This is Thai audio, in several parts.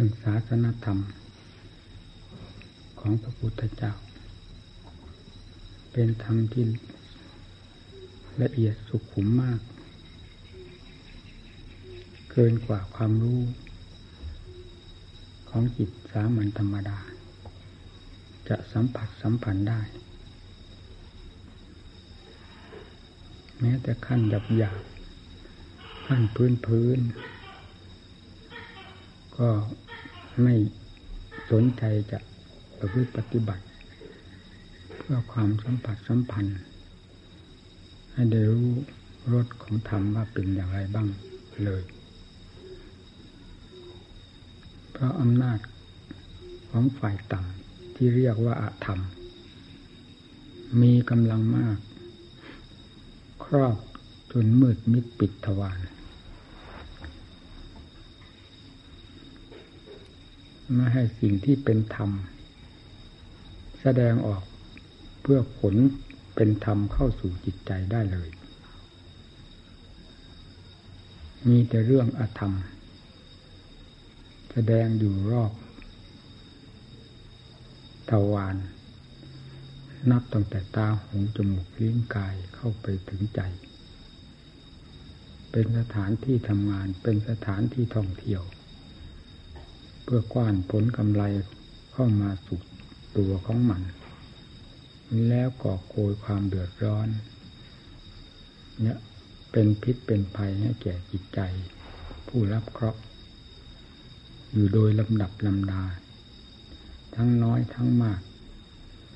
หนึ่งศาสนธรรม ของพระพุทธเจ้า เป็นธรรมที่ละเอียดสุขุมมาก เกินกว่าความรู้ ของจิตสามัญธรรมดา จะสัมผัสสัมพันได้ แม้แต่ขั้นหยาบหยาบขั้นพื้นพื้น ก็ไม่สนใจจะประพฤติปฏิบัติ เพื่อความสัมผัสสัมพันธ์ ให้ได้รู้รสของธรรมว่าเป็นอย่างไรบ้างเลย เพราะอำนาจของฝ่ายต่ำที่เรียกว่าอาธรรม มีกำลังมาก ครอบจนมืดมิดปิดทวาร ไม่ให้สิ่งที่เป็นธรรม แสดงออกเพื่อผลเป็นธรรมเข้าสู่จิตใจได้เลย มีแต่เรื่องอธรรม แสดงอยู่รอบทวารนับตั้งแต่ตาหูจมูกลิ้นกายเข้าไปถึงใจ เป็นสถานที่ทำงานเป็นสถานที่ท่องเที่ยว พื่อกว้านผลกำไรเข้ามาสู่ตัวของมัน แล้วก่อโกยความเดือดร้อน เนี่ยเป็นพิษเป็นภัยให้แก่จิตใจ ผู้รับเคราะห์อยู่โดยลำดับลำดา ทั้งน้อยทั้งมาก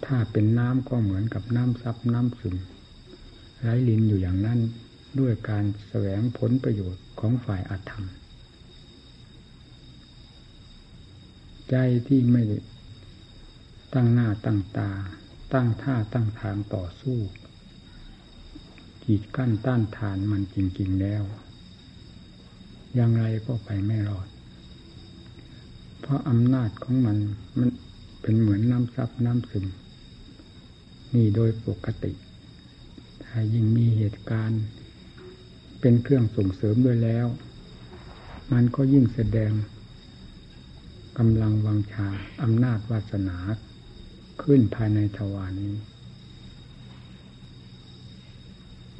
ถ้าเป็นน้ำก็เหมือนกับน้ำซับน้ำซึมไร้ลินอยู่อย่างนั้นด้วยการแสวงผลประโยชน์ของฝ่ายอาธรรม ใจที่ไม่ตั้งหน้าตั้งตา ตั้งท่าตั้งทางต่อสู้กีดกั้นต้านทานมันจริง ๆแล้ว อย่างไรก็ไปไม่รอด เพราะอำนาจของมันมันเป็นเหมือนน้ำซับน้ำซึม นี่โดยปกติ ถ้ายิ่งมีเหตุการณ์ เป็นเครื่องส่งเสริมด้วยแล้ว มันก็ยิ่งแสดง กำลังวังชาอำนาจวาสนาขึ้นภายในทวานี้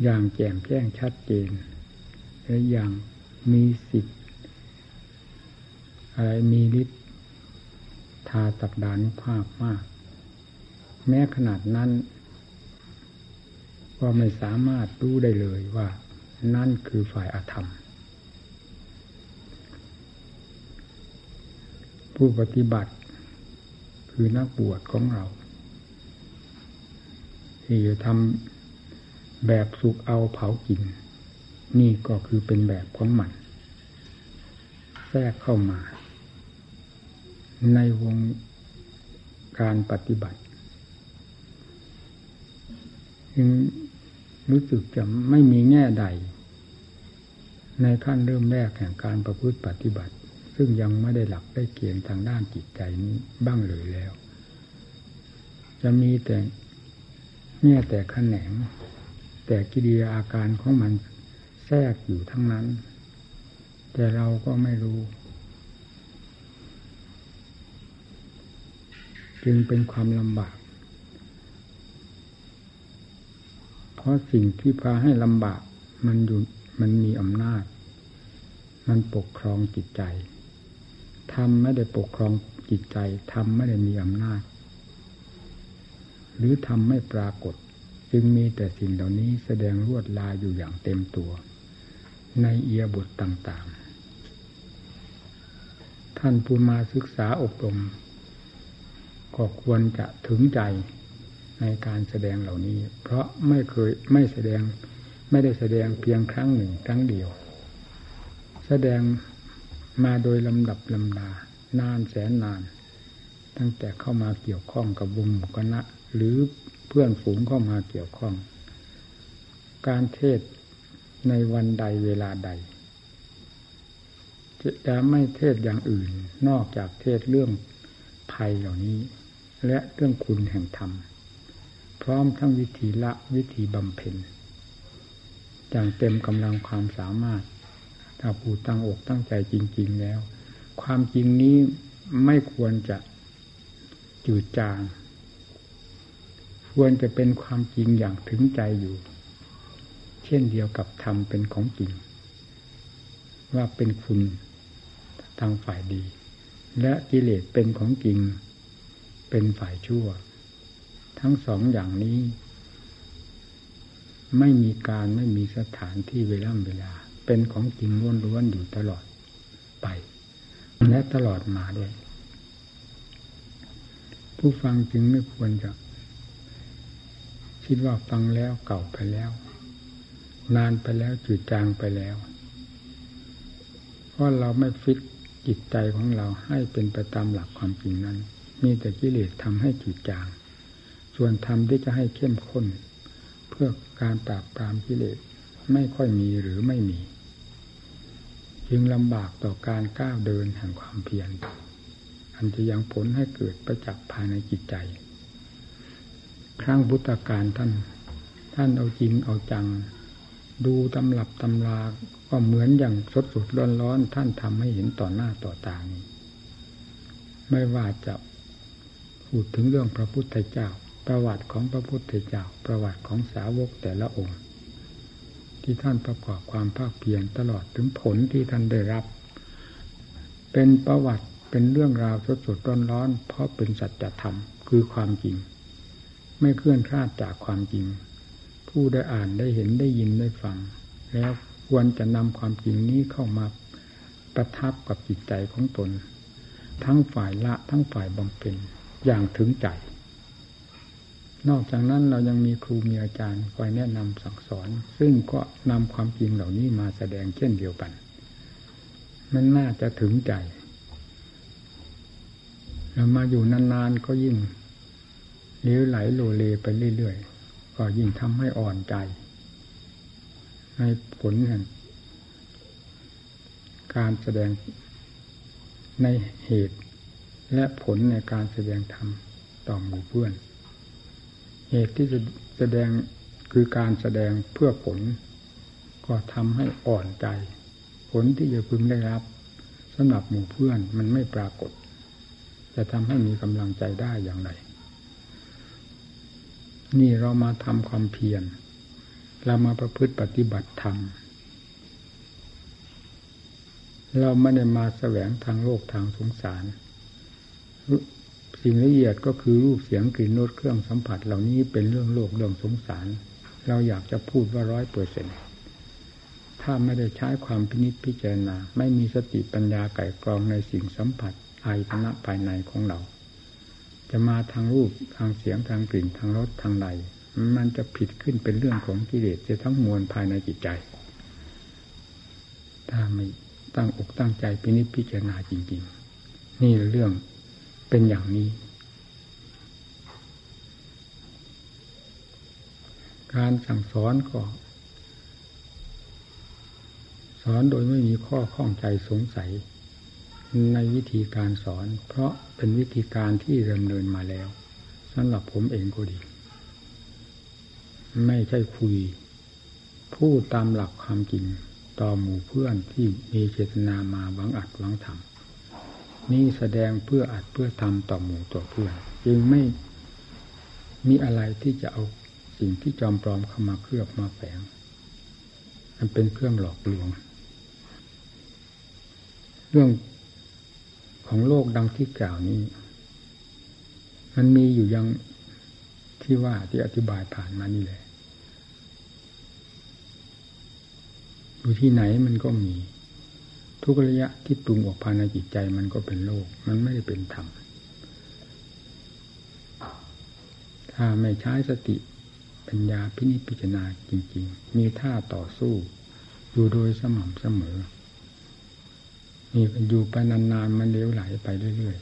อย่างแจ่มแจ้งชัดเจน และอย่างมีสิทธิ์ อะไรมีฤทธิ์ทาตักดานุภาพมาก แม้ขนาดนั้น ก็ไม่สามารถรู้ได้เลยว่า นั่นคือฝ่ายอาธรรม ผู้ปฏิบัติ คือนักบวชของเรา ที่จะทำแบบสุกเอาเผากิน นี่ก็คือเป็นแบบของมัน แทรกเข้ามา ในวงการปฏิบัติยังรู้สึกจะไม่มีแง่ใด ในขั้นเริ่มแรกแห่งการประพฤติปฏิบัติ ซึ่งยังไม่ได้หลักได้เกณฑ์ทางด้านจิตใจนี้บ้างเลยแล้ว จะมีแต่แง่แต่ขแขนง แต่กิริยาอาการของมันแทรกอยู่ทั้งนั้น แต่เราก็ไม่รู้ จึงเป็นความลำบาก เพราะสิ่งที่พาให้ลำบากมันอยู่มันมีอำนาจ มันปกครองจิตใจ ธรรมไม่ได้ปกครองจิตใจธรรมไม่ได้มีอำนาจ หรือธรรมไม่ปรากฏ จึงมีแต่สิ่งเหล่านี้แสดงรวดลายอยู่อย่างเต็มตัว ในเอียบทต่างๆ ท่านผู้มาศึกษาอบรมก็ควรจะถึงใจในการแสดงเหล่านี้ เพราะไม่เคยไม่แสดงไม่ได้แสดงเพียงครั้งหนึ่งครั้งเดียว แสดง มาโดยลำดับลำดานานแสนนาน ตั้งแต่เข้ามาเกี่ยวข้องกับวงหมู่คณะ หรือเพื่อนฝูงเข้ามาเกี่ยวข้อง การเทศในวันใดเวลาใดจะไม่เทศอย่างอื่น นอกจากเทศเรื่องภัยเหล่านี้ และเรื่องคุณแห่งธรรม พร้อมทั้งวิธีละวิธีบำเพ็ญอย่างเต็มกำลังความสามารถ ถ้าผู้ตั้งอกตั้งใจจริง ๆแล้ว ความจริงนี้ไม่ควรจะจืดจาง ควรจะเป็นความจริงอย่างถึงใจอยู่ เช่นเดียวกับธรรมเป็นของจริง ว่าเป็นคุณทางฝ่ายดี และกิเลสเป็นของจริง เป็นฝ่ายชั่ว ทั้งสองอย่างนี้ ไม่มีการไม่มีสถานที่เวลาเวลา เป็นของจริงล้วนๆอยู่ตลอดไป และตลอดมาด้วย ผู้ฟังจึงไม่ควรจะ คิดว่าฟังแล้วเก่าไปแล้ว นานไปแล้วจืดจางไปแล้ว เพราะเราไม่ฟิกจิตใจของเราให้เป็นไปตามหลักความจริงนั้น มีแต่กิเลสทำให้จืดจาง ส่วนธรรมที่จะให้เข้มข้น เพื่อการปราบปรามกิเลสไม่ค่อยมีหรือไม่มี จึงลำบากต่อการก้าวเดินแห่งความเพียรอันจะยังผลให้เกิดประจักษ์ภายในจิตใจ ครั้งพุทธการท่าน ท่านเอาจริงเอาจัง ดูตำรับตำราก็เหมือนอย่างสดสดร้อนร้อนท่านทำให้เห็นต่อหน้าต่อตานี้ไม่ว่าจะพูดถึงเรื่องพระพุทธเจ้า ประวัติของพระพุทธเจ้า ประวัติของสาวกแต่ละองค์ ที่ท่านประกอบความภาคเพียรตลอดถึงผลที่ท่านได้รับ เป็นประวัติเป็นเรื่องราวสดสดร้อนร้อนเพราะเป็นสัจธรรมคือความจริง ไม่เคลื่อนคลาดจากความจริง ผู้ได้อ่านได้เห็นได้ยินได้ฟัง แล้วควรจะนำความจริงนี้เข้ามาประทับกับจิตใจของตน ทั้งฝ่ายละทั้งฝ่ายบำเพ็ญอย่างถึงใจ นอกจากนั้นเรายังมีครูมีอาจารย์คอยแนะนำสั่งสอน ซึ่งก็นำความจริงเหล่านี้มาแสดงเช่นเดียวกัน มันน่าจะถึงใจเรามาอยู่นานๆก็ยิ่งเลี้ยวไหลโลเลไปเรื่อยๆ ก็ยิ่งทำให้อ่อนใจ ในผลแห่งการแสดงในเหตุและผลในการแสดงธรรมต่อหมู่เพื่อน เหตุที่จะแสดงคือการแสดงเพื่อผล ก็ทำให้อ่อนใจ ผลที่จะพึงได้รับสำหรับหมู่เพื่อนมันไม่ปรากฏ จะทำให้มีกำลังใจได้อย่างไร นี่เรามาทำความเพียรเรามาประพฤติปฏิบัติธรรมเราไม่ได้มาแสวงทางโลกทางสงสาร สิ่งละเอียดก็คือรูปเสียงกลิ่นรสเครื่องสัมผัสเหล่านี้เป็นเรื่องโลกเรื่องสงสาร เราอยากจะพูดว่าร้อยเปอร์เซ็นถ้าไม่ได้ใช้ความพินิจพิจารณา ไม่มีสติปัญญาไก่กรองในสิ่งสัมผัสอายตนะภายในของเรา จะมาทางรูปทางเสียงทางกลิ่นทางรสทางใดมันจะผิดขึ้นเป็นเรื่องของกิเลสจะทั้งมวลภายในจิตใจ ถ้าไม่ตั้งอกตั้งใจพินิจพิจารณาจริง ๆ นี่เรื่อง เป็นอย่างนี้ การสั่งสอนก็ สอนโดยไม่มีข้อข้องใจสงสัย ในวิธีการสอน เพราะเป็นวิธีการที่ดำเนินมาแล้วสำหรับผมเองก็ดี ไม่ใช่คุย พูดตามหลักความจริงต่อหมู่เพื่อนที่มีเจตนามาหวังอัดหวังทำ นี่แสดงเพื่ออัดเพื่อทำต่อหมู่ต่อเพื่อนจึงไม่มีอะไรที่จะเอาสิ่งที่จอมปลอมเข้ามาเคลือบมาแฝงมันเป็นเครื่องหลอกลวง เรื่องของโลกดังที่กล่าวนี้ มันมีอยู่ยังที่ว่าที่อธิบายผ่านมานี่แหละอยู่ที่ไหนมันก็มี ทุกระยะที่ปรุงออกภายในจิตใจมันก็เป็นโลก มันไม่ได้เป็นธรรม ถ้าไม่ใช้สติปัญญาพินิจพิจารณาจริง ๆ มีท่าต่อสู้ อยู่โดยสม่ำเสมอนี่อยู่ไปนานๆมันเลี้ยวไหลไปเรื่อย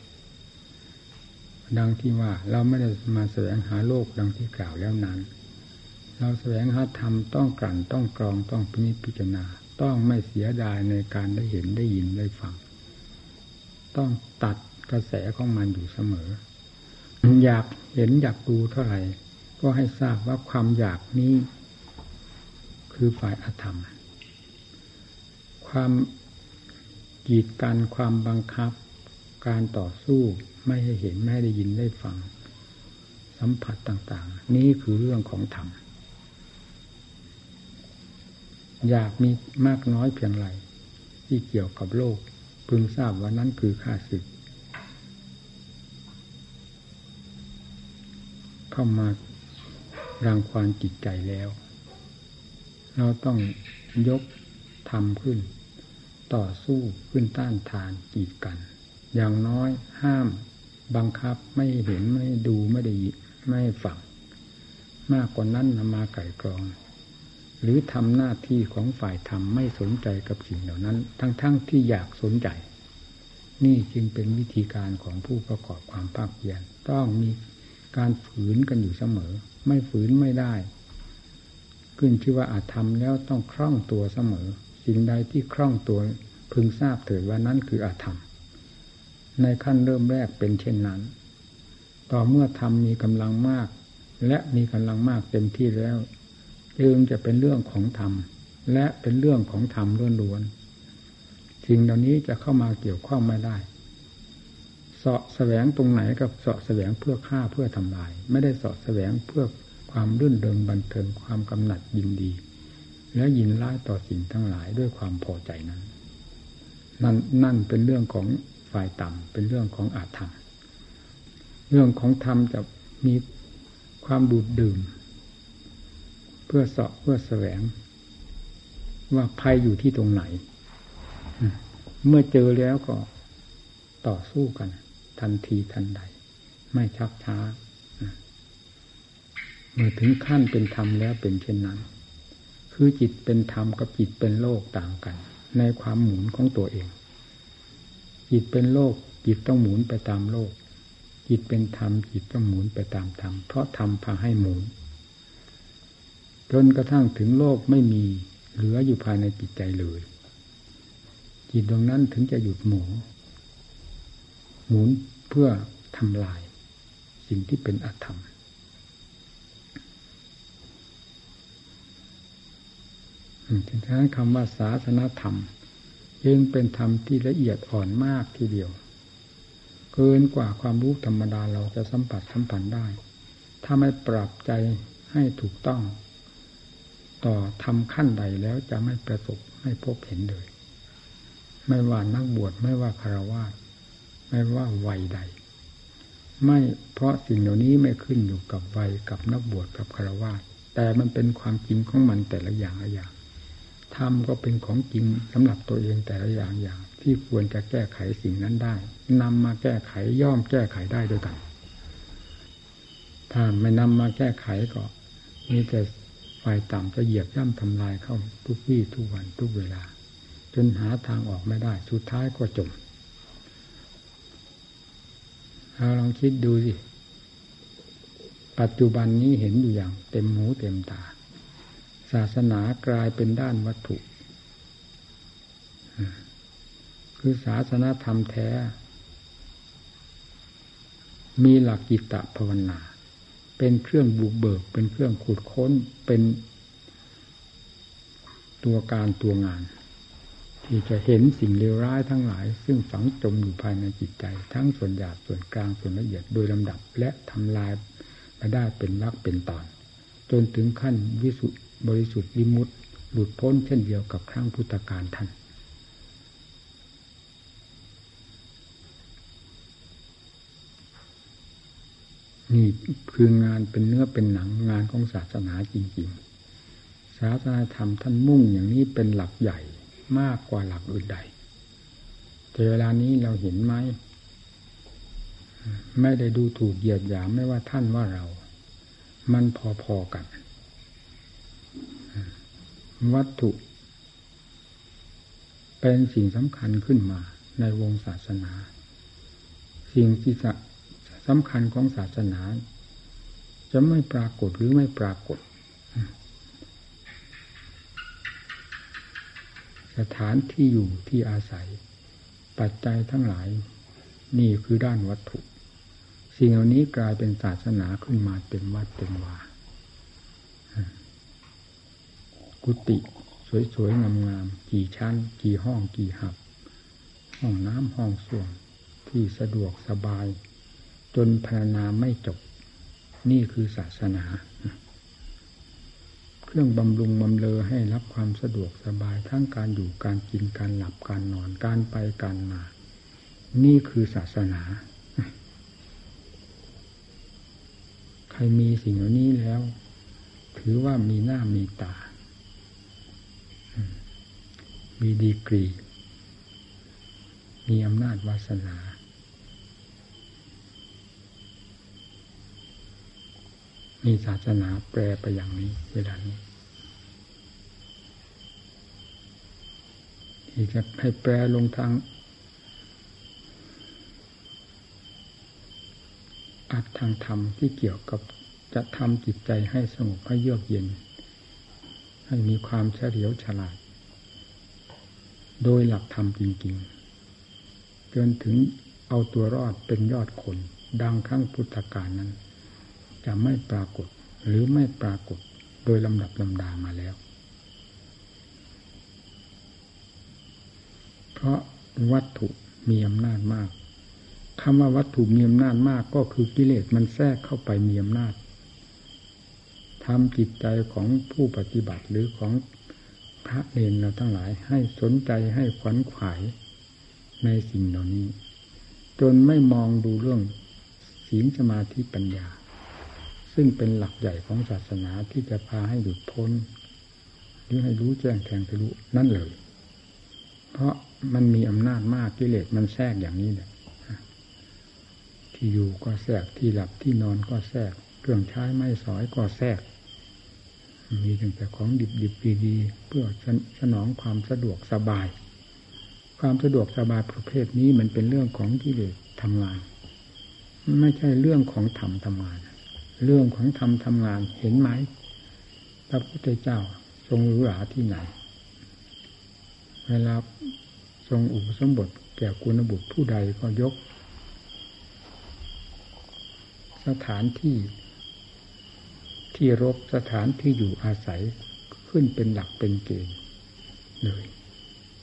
ๆ ดังที่ว่าเราไม่ได้มาแสวงหาโลกดังที่กล่าวแล้วนั้น เราแสวงหาธรรมต้องกลั่นต้องกรองต้องพินิจพิจารณา ต้องไม่เสียดายในการได้เห็นได้ยินได้ฟัง ต้องตัดกระแสของมันอยู่เสมอ อยากเห็นอยากดูเท่าไหร่ ก็ให้ทราบว่าความอยากนี้ คือฝ่ายอธรรม ความกีดกันความบังคับ การต่อสู้ไม่ให้เห็นไม่ได้ยินได้ฟัง สัมผัสต่าง ๆ นี่คือเรื่องของธรรม อยากมีมากน้อยเพียงไรที่เกี่ยวกับโลก พึงทราบว่านั้นคือข้าศึก เข้ามารังควานจิตใจแล้ว เราต้องยกทำขึ้น ต่อสู้ขึ้นต้านทานจีดกัน อย่างน้อยห้ามบังคับไม่เห็นไม่ดูไม่ได้ไม่ฝัง มากกว่านั้นนำมาไก่กรอง หรือทำหน้าที่ของฝ่ายธรรมไม่สนใจกับสิ่งเหล่านั้น ทั้งๆทที่อยากสนใจ นี่จึงเป็นวิธีการของผู้ประกอบความภาคเพียรต้องมีการฝืนกันอยู่เสมอ ไม่ฝืนไม่ได้ ขึ้นชื่อว่าอาจทำแล้วต้องคล่องตัวเสมอ สิ่งใดที่คล่องตัวพึงทราบเถิดว่านั้นคืออาธรรม ในขั้นเริ่มแรกเป็นเช่นนั้น ต่อเมื่อธรรมมีกำลังมาก และมีกำลังมากเต็มที่แล้ว จึงจะเป็นเรื่องของธรรม และเป็นเรื่องของธรรมล้วนๆสิ่งเหล่านี้จะเข้ามาเกี่ยวข้องไม่ได้เสาะแสวงตรงไหนกับเสาะแสวงเพื่อฆ่าเพื่อทำลาย ไม่ได้เสาะแสวงเพื่อความรื่นเริงบันเทิงความกำหนัดยินดี และยินร้ายต่อสิ่งทั้งหลายด้วยความพอใจนั้น นั่นนั่นเป็นเรื่องของฝ่ายต่ำเป็นเรื่องของอาธรรม เรื่องของธรรมจะมีความดูดดื่ม เพื่อเสาะเพื่อแสวง ว่าภัยอยู่ที่ตรงไหน เมื่อเจอแล้วก็ต่อสู้กัน ทันทีทันใด ไม่ชักช้า เมื่อถึงขั้นเป็นธรรมแล้วเป็นเช่นนั้น คือจิตเป็นธรรมกับจิตเป็นโลกต่างกัน ในความหมุนของตัวเอง จิตเป็นโลก จิตต้องหมุนไปตามโลก จิตเป็นธรรมจิตต้องหมุนไปตามธรรมเพราะธรรมพาให้หมุน จนกระทั่งถึงโลกไม่มีเหลืออยู่ภายในจิตใจเลย จิตดวงนั้นถึงจะหยุดหมุนหมุนเพื่อทำลาย สิ่งที่เป็นอธรรม ถึงนั้นคำว่าศาสนาธรรมยังเป็นธรรมที่ละเอียดอ่อนมากทีเดียว เกินกว่าความรู้ธรรมดาเราจะสัมผัสสัมพันธ์ได้ ถ้าไม่ปรับใจให้ถูกต้อง ต่อทำขั้นใดแล้วจะไม่ประสบไม่พบเห็นเลย ไม่ว่านักบวชไม่ว่าคารวะไม่ว่าวัยใด ไม่เพราะสิ่งเหล่านี้ไม่ขึ้นอยู่กับวัยกับนักบวชกับคารวะแต่มันเป็นความจริงของมันแต่ละอย่างละอย่างธรรมก็เป็นของจริงสำหรับตัวเองแต่ละอย่างอย่าง ที่ควรจะแก้ไขสิ่งนั้นได้นำมาแก้ไขย่อมแก้ไขได้ด้วยกัน ถ้าไม่นำมาแก้ไขก็มีแต่ ฝ่ายต่ำจะเหยียบย่ำทำลายเข้าทุกวี่ทุกวันทุกเวลา จนหาทางออกไม่ได้ สุดท้ายก็จมเราลองคิดดูสิ ปัจจุบันนี้เห็นอยู่อย่าง เต็มหูเต็มตา ศาสนากลายเป็นด้านวัตถุ คือศาสนาธรรมแท้ มีหลักกิตตภาวนา เป็นเครื่องบุกเบิก เป็นเครื่องขุดค้นเป็นตัวการตัวงาน ที่จะเห็นสิ่งเลวร้ายทั้งหลาย ซึ่งฝังจมอยู่ภายในจิตใจ ทั้งส่วนหยาบส่วนกลางส่วนละเอียดโดยลำดับและทำลายมาได้เป็นมรรคเป็นตอน จนถึงขั้นวิสุทธิบริสุทธิ์วิมุตติหลุดพ้นเช่นเดียวกับครั้งพุทธกาลท่าน นี่คืองานเป็นเนื้อเป็นหนังงานของศาสนาจริงๆ ศาสนาธรรมท่านมุ่งอย่างนี้เป็นหลักใหญ่มากกว่าหลักอื่นใด แต่เวลานี้เราเห็นไหม ไม่ได้ดูถูกเหยียดหยามไม่ว่าท่านว่าเรา มันพอๆกัน วัตถุ เป็นสิ่งสำคัญขึ้นมาในวงศาสนา สิ่งที่ สำคัญของศาสนา จะไม่ปรากฏหรือไม่ปรากฏ สถานที่อยู่ที่อาศัย ปัจจัยทั้งหลาย นี่คือด้านวัตถุ สิ่งเหล่านี้กลายเป็นศาสนาขึ้นมาเต็มวัดเต็มวากุฏิสวยๆงามๆกี่ชั้น กี่ห้องกี่หับ ห้องน้ำห้องส้วมที่สะดวกสบาย จนพรรณนาไม่จบ นี่คือศาสนา เครื่องบำรุงบำเลอให้รับความสะดวกสบายทั้งการอยู่การกินการหลับการนอนการไปการมา นี่คือศาสนา ใครมีสิ่งเหล่านี้แล้ว ถือว่ามีหน้ามีตา มีดีกรี มีอำนาจวาสนา มีศาสนาแปลไปอย่างนี้ เวลานี้ที่จะให้แปลลงทางอัดทางธรรมที่เกี่ยวกับจะทำจิตใจให้สงบให้เยือกเย็น ให้มีความเฉลียวฉลาด โดยหลักธรรมจริงๆจนถึงเอาตัวรอดเป็นยอดคน ดังครั้งพุทธกาลนั้น จะไม่ปรากฏหรือไม่ปรากฏโดยลำดับลำดามาแล้ว เพราะวัตถุมีอำนาจมากคำว่าวัตถุมีอำนาจมากก็คือกิเลสมันแทรกเข้าไปมีอำนาจทำจิตใจของผู้ปฏิบัติหรือของพระเนรเราทั้งหลาย ให้สนใจให้ขวัญขวายในสิ่งเหล่านี้ จนไม่มองดูเรื่องศีลสมาธิปัญญา ซึ่งเป็นหลักใหญ่ของศาสนาที่จะพาให้หลุดพ้นหรือให้รู้แจ้งแทงทะลุนั่นเลย เพราะมันมีอำนาจมากกิเลสมันแทรกอย่างนี้แหละที่อยู่ก็แทรกที่หลับที่นอนก็แทรกเครื่องใช้ไม่สอยก็แทรก มีตั้งแต่ของดิบดิบดีๆเพื่อสนองความสะดวกสบาย ความสะดวกสบายประเภทนี้มันเป็นเรื่องของกิเลสทำงาน ไม่ใช่เรื่องของธรรมทำงาน เรื่องของธรรมทำงานเห็นไหมพระพุทธเจ้าทรงรู้หลาที่ไหน เวลาทรงอุปสมบทแก่กุณบุตรผู้ใดก็ยก สถานที่ที่รบสถานที่อยู่อาศัยขึ้นเป็นหลักเป็นเกณฑ์เลย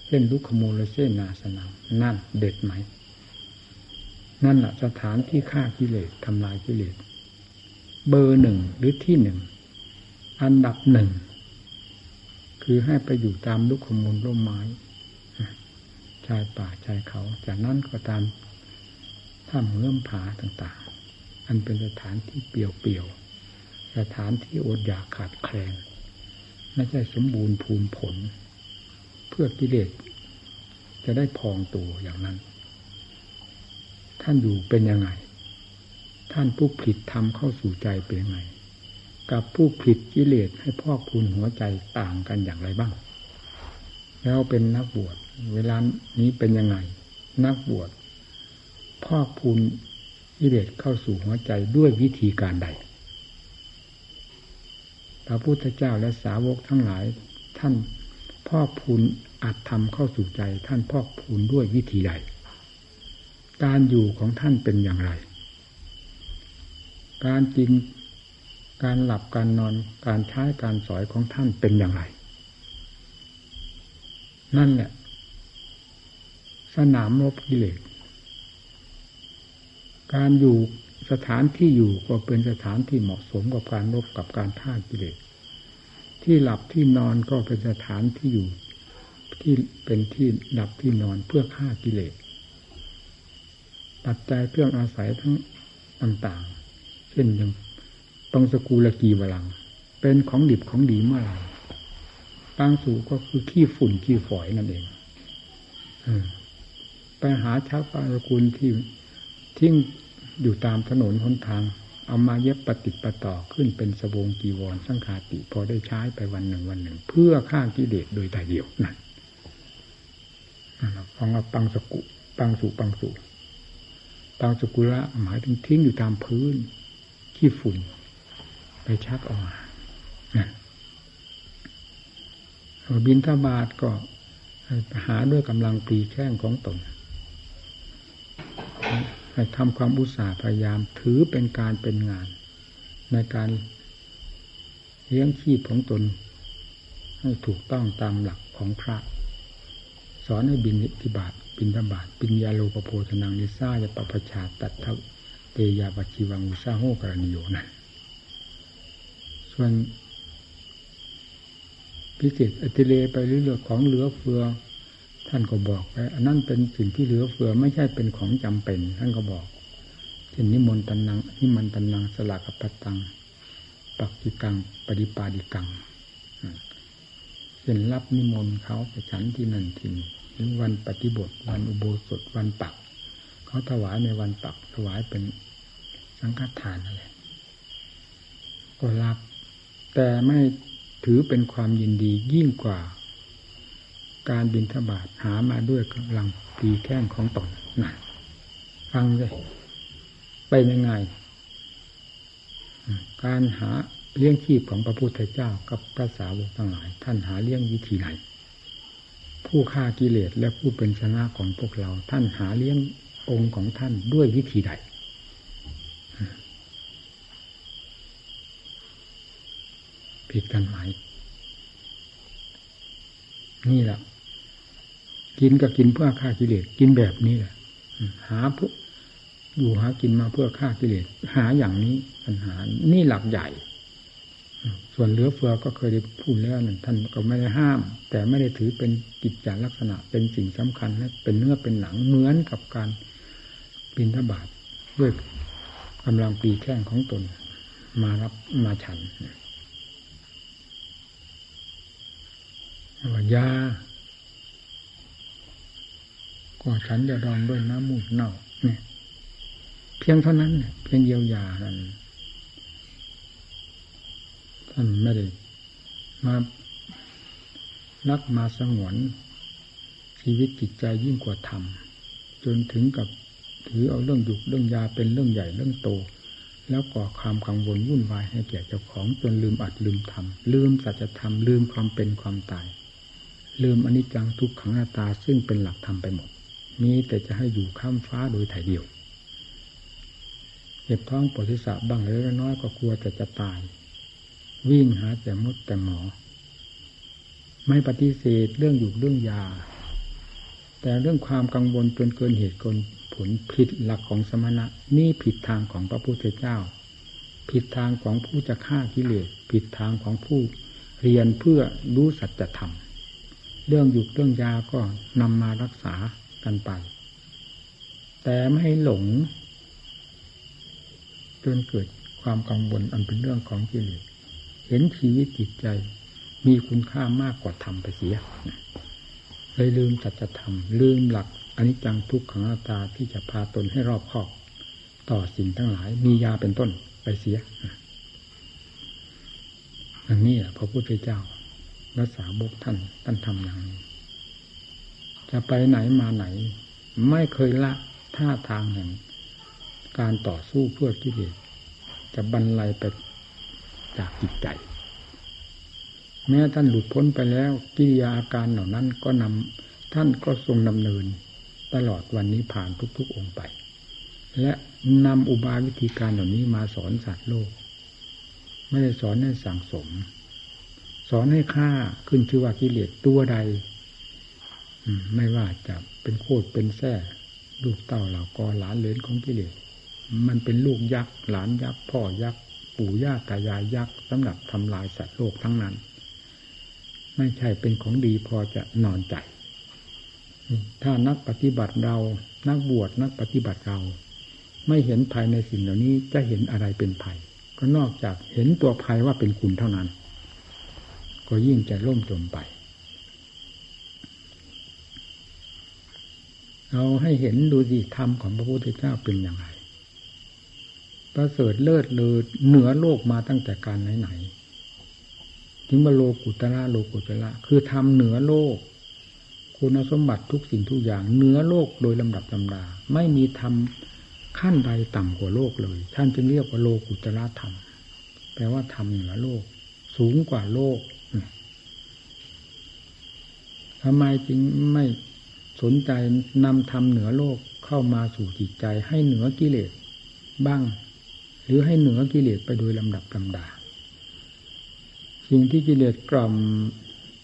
เช่นลุกขโมลเซนาสนามนั่นเด็ดไหม นั่นแหละสถานที่ฆ่ากิเลสทำลายกิเลส เบอร์หนึ่งหรือที่หนึ่ง อันดับหนึ่ง คือให้ไปอยู่ตามลุกขมูลร่มไม้ชายป่าชายเขา จากนั้นก็ตามถ้ำเงื่อมผาต่างๆ อันเป็นสถานที่เปี่ยวๆ สถานที่อดอยากขาดแคลนไม่ใช่สมบูรณ์ภูมิผล เพื่อกิเลสจะได้พองตัวอย่างนั้น ท่านอยู่เป็นยังไง ท่านผู้ผิดทำเข้าสู่ใจเป็นไง กับผู้ผิดกิเลสให้พอกพูนหัวใจต่างกันอย่างไรบ้าง แล้วเป็นนักบวชเวลานี้เป็นยังไง นักบวชพอกพูนกิเลสเข้าสู่หัวใจด้วยวิธีการใด พระพุทธเจ้าและสาวกทั้งหลายท่านพ่อพูนอัดทำเข้าสู่ใจ ท่านพ่อพูนด้วยวิธีใด การอยู่ของท่านเป็นอย่างไร การกินการหลับการนอน การใช้การสอยของท่านเป็นอย่างไร นั่นแหละ สนามรบกิเลส การอยู่สถานที่อยู่ก็เป็นสถานที่เหมาะสมกับการรบกับการท่ากิเลส ที่หลับที่นอนก็เป็นสถานที่อยู่ ที่เป็นที่หลับที่นอนเพื่อฆ่ากิเลสปัจจัยเครื่องอาศัยทั้งต่างๆ ช่นอย่างปังสกูลกีวลัง เป็นของดิบของดีเมื่อไหร่ปังสูก็คือขี้ฝุ่นขี้ฝอยนั่นเองไปหาชักปังสกุลที่ทิ้งอยู่ตามถนนหนทาง เอามาเย็บปฏิปต่อขึ้นเป็นสบงกีวรสังขาติ พอได้ใช้ไปวันหนึ่งวันหนึ่ง เพื่อฆ่ากิเลสโดยแต่เดียวนั่นฟังว่าปังสกุปังสุปังสุปังสกุละหมายถึงทิ้งอยู่ตามพื้น ขี้ฝุ่นไปชักออกมาบินทบาทก็หาด้วยกำลังปีแข้งของตนให้ทำความอุตสาห์พยายามถือเป็นการเป็นงาน ในการเลี้ยงชีพของตน ให้ถูกต้องตามหลักของพระ สอนให้บินทิบาทบินธบาตปิญญาโลปโพธนังนิซ่าจะปปชาตัดท เตยาปชีวังอุซาโหกรณิโยนะส่วนพิเศษอติเลไปเรื่อยๆของเหลือเฟือ ท่านก็บอกไปอันนั้นเป็นสิ่งที่เหลือเฟือไม่ใช่เป็นของจำเป็น ท่านก็บอกเช่นนิมนต์ตันนังนิมันตันนังสลากปัตตังปักจิกังปฏิปาดิกังเช่นรับนิมนต์เขาไปฉันที่นั่นที่นี่ถึงวันปฏิบทวันอุโบสถวันปัก เขาถวายในวันปักถวายเป็น สังฆทานอะไรก็รับ แต่ไม่ถือเป็นความยินดียิ่งกว่า การบินทบาทหามาด้วยกำลังปีแข้งของตนนั่นฟังเลยไปยังไง การหาเลี้ยงชีพของพระพุทธเจ้ากับพระสาวกทั้งหลาย ท่านหาเลี้ยงวิธีไหน ผู้ฆ่ากิเลสและผู้เป็นชนะของพวกเรา ท่านหาเลี้ยงองค์ของท่านด้วยวิธีใด ผิดกันไหมนี่แหละกินก็กินเพื่อฆ่ากิเลสกินแบบนี้แหละหาเพื่ออยู่หากินมาเพื่อฆ่ากิเลสหาอย่างนี้ปัญหา นี่หลักใหญ่ ส่วนเหลือเฟือก็เคยได้พูดแล้วนั่นท่านก็ไม่ได้ห้าม แต่ไม่ได้ถือเป็นกิจจาลักษณะเป็นสิ่งสำคัญนะเป็นเนื้อเป็นหนังเหมือนกับการปินทบาทด้วยกำลังปีแข้งของตน มารับมาฉัน ว่ายาก็ฉันจะรองด้วยน้ำมูดเน่าเนี่ยเพียงเท่านั้นเพียงเยียวยานั้นท่านไม่ได้มานักมาสงวน ชีวิตจิตใจยิ่งกว่าธรรม จนถึงกับถือเอาเรื่องดุกเรื่องยาเป็นเรื่องใหญ่เรื่องโต แล้วก่อความกังวลวุ่นวายให้แก่เจ้าของจนลืมอัดลืมทำลืมสัจธรรมลืมความเป็นความตาย ลืมอนิจจังทุกขังหน้าตาซึ่งเป็นหลักธรรมไปหมด มีแต่จะให้อยู่ข้ามฟ้าโดยถ่ายเดียวเจ็บท้องปวดศีรษะบ้างเล็กน้อยก็กลัวแต่จะตาย วิ่งหาแต่มดแต่หมอ ไม่ปฏิเสธเรื่องอยู่เรื่องยา แต่เรื่องความกังวลจนเกินเหตุเกินผลผิดหลักของสมณะนี่ผิดทางของพระพุทธเจ้า ผิดทางของผู้จะฆ่ากิเลสผิดทางของผู้เรียนเพื่อรู้สัจธรรม เรื่องอยู่เรื่องยาก็นำมารักษากันไป แต่ไม่ให้หลงจนเกิดความกังวลอันเป็นเรื่องของกิเลสเห็นชีวิตจิตใจมีคุณค่ามากกว่าธรรมไปเสียเลยลืมสัจธรรม ลืมหลักอนิจจังทุกขังอนัตตาที่จะพาตนให้รอบคอบ ต่อสิ่งทั้งหลายมียาเป็นต้นไปเสียอย่างนี้พระพุทธเจ้า และสาวกท่านท่านทำอย่างนี้จะไปไหนมาไหน ไม่เคยละท่าทางแห่งการต่อสู้เพื่อกิเลสจะบรรลัยไปจากจิตใจ แม้ท่านหลุดพ้นไปแล้วกิริยาอาการเหล่านั้นก็นำท่านก็ทรงดำเนิน ตลอดวันนี้ผ่านทุกๆองค์ไป และนำอุบายวิธีการเหล่านี้มาสอนสัตว์โลก ไม่ได้สอนให้สั่งสม สอนให้ฆ่าขึ้นชื่อว่ากิเลสตัวใดไม่ว่าจะเป็นโคตรเป็นแท้ลูกเต้าเหล่ากอหลานเลนของกิเลสมันเป็นลูกยักษ์หลานยักษ์พ่อยักษ์ปู่ย่าตายายยักษ์สำหรับทำลายสัตว์โลกทั้งนั้น ไม่ใช่เป็นของดีพอจะนอนใจ ถ้านักปฏิบัติเรา นักบวชนักปฏิบัติเรา ไม่เห็นภัยในสิ่งเหล่านี้จะเห็นอะไรเป็นภัย ก็นอกจากเห็นตัวภัยว่าเป็นคุณเท่านั้น ก็ยิ่งจะล่มจมไป เราให้เห็นดูสิธรรมของพระพุทธเจ้าเป็นอย่างไร ประเสริฐเลิศเลิศเหนือโลกมาตั้งแต่การไหนๆถึงมาโลกุตระโลกุตระคือทำเหนือโลก คุณสมบัติทุกสิ่งทุกอย่าง เหนือโลกโดยลำดับลำดา ไม่มีทำขั้นใดต่ำกว่าโลกเลย ท่านจึงเรียกว่าโลกุตระธรรม แปลว่าทำเหนือโลก สูงกว่าโลก ทำไมจึงไม่สนใจนำธรรมเหนือโลกเข้ามาสู่จิตใจให้เหนือกิเลสบ้าง หรือให้เหนือกิเลสไปโดยลำดับลำดา สิ่งที่กิเลสกล่อม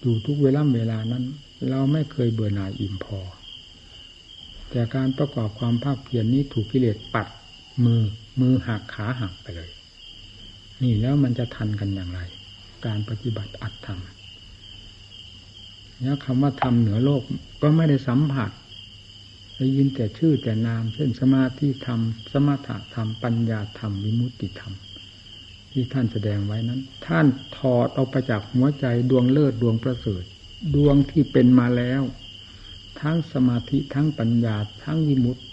อยู่ทุกเวลาเวลานั้น เราไม่เคยเบื่อหน่ายอิ่มพอ แต่การประกอบความภาคเพียรนนี้ถูกกิเลสปัดมือมือหักขาหักไปเลย นี่แล้วมันจะทันกันอย่างไร การปฏิบัติอัตธรรม แล้วคำว่าธรรมเหนือโลกก็ไม่ได้สัมผัสได้ยินแต่ชื่อแต่นาม เช่นสมาธิธรรม สมถะธรรม ปัญญาธรรม วิมุตติธรรม ที่ท่านแสดงไว้นั้น ท่านถอดเอาไปจากหัวใจดวงเลิศดวงประเสริฐ ดวงที่เป็นมาแล้ว ทั้งสมาธิทั้งปัญญาทั้งวิมุตติ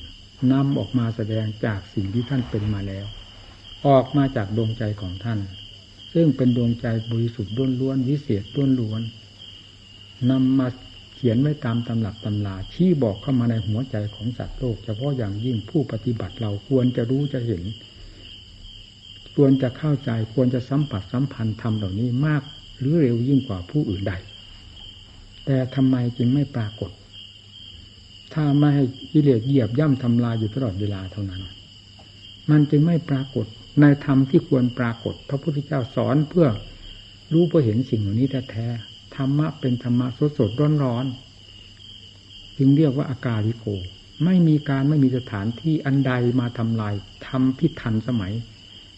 นำออกมาแสดงจากสิ่งที่ท่านเป็นมาแล้ว ออกมาจากดวงใจของท่าน ซึ่งเป็นดวงใจบริสุทธิ์ล้วนๆวิเศษล้วนๆ นำมาเขียนไว้ตามตำหลักตำลาชี้บอกเข้ามาในหัวใจของสัตว์โลก เฉพาะอย่างยิ่งผู้ปฏิบัติเราควรจะรู้จะเห็น ควรจะเข้าใจควรจะสัมผัสสัมพันธ์ธรรมเหล่านี้มาก หรือเร็วยิ่งกว่าผู้อื่นใด แต่ทำไมจึงไม่ปรากฏ ถ้าไม่ให้กิเลสเหยียบย่ำทำลายอยู่ตลอดเวลาเท่านั้น มันจึงไม่ปรากฏในธรรมที่ควรปรากฏ พระพุทธเจ้าสอนเพื่อรู้เพื่อเห็นสิ่งเหล่านี้แท้ๆ รรมะเป็นธรรมะสดสดร้อนร้อนจึงเรียกว่าอากาลิโก ไม่มีการไม่มีสถานที่อันใดมาทำลายทำพิทันสมัย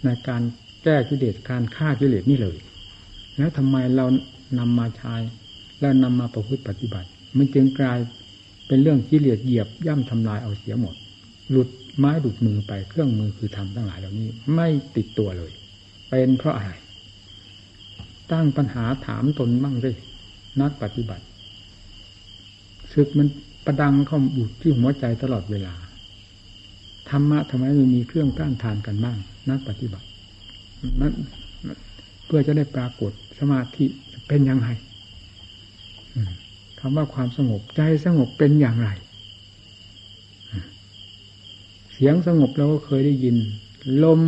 ในการแก้กิเลสการฆ่ากิเลสนี่เลย แล้วทำไมเรานำมาใช้แล้วนำมาประพฤติปฏิบัติ มันจึงกลายเป็นเรื่องกิเลสเหยียบย่ำทำลายเอาเสียหมด หลุดไม้หลุดมือไปเครื่องมือคือทำทั้งหลายเหล่านี้ ไม่ติดตัวเลย เป็นเพราะอะไร ตั้งปัญหาถามตนบ้างเลย นักปฏิบัติศึกมันประดังเข้าอยู่ที่หัวใจตลอดเวลาธรรมะทำไมไม่มีเครื่องต้านทานกันบ้างนักปฏิบัตินั้นเพื่อจะได้ปรากฏสมาธิเป็นยังไงคำว่าความสงบใจสงบเป็นอย่างไร เสียงสงบเราก็เคยได้ยิน ลม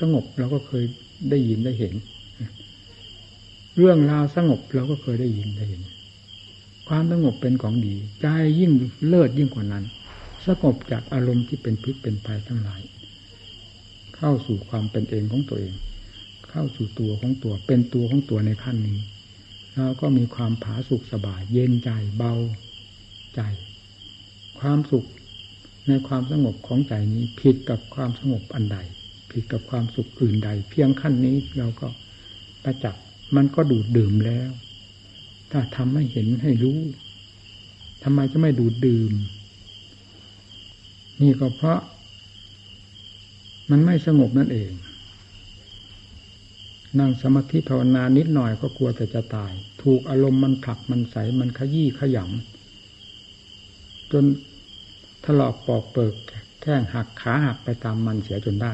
สงบเราก็เคยได้ยินได้เห็น เรื่องราวสงบเราก็เคยได้ยินได้เห็น ความสงบเป็นของดีใจยิ่งเลิศยิ่งกว่านั้น สงบจากอารมณ์ที่เป็นพิษเป็นภัยทั้งหลาย เข้าสู่ความเป็นเองของตัวเอง เข้าสู่ตัวของตัว เป็นตัวของตัวในขั้นนี้เราก็มีความผาสุกสบาย เย็นใจเบาใจ ความสุขในความสงบของใจนี้ผิดกับความสงบอันใด ผิดกับความสุขอื่นใด เพียงขั้นนี้เราก็ประจักษ มันก็ดูดดื่มแล้ว ถ้าทำให้เห็นให้รู้ทำไมจะไม่ดูดดื่ม นี่ก็เพราะ มันไม่สงบนั่นเอง นั่งสมาธิภาวนานิดหน่อยก็กลัวแต่จะตาย ถูกอารมณ์มันผลักมันใสมันขยี้ขยำจนถลอกปอกเปิกแข้งหักขาหักไปตามมันเสียจนได้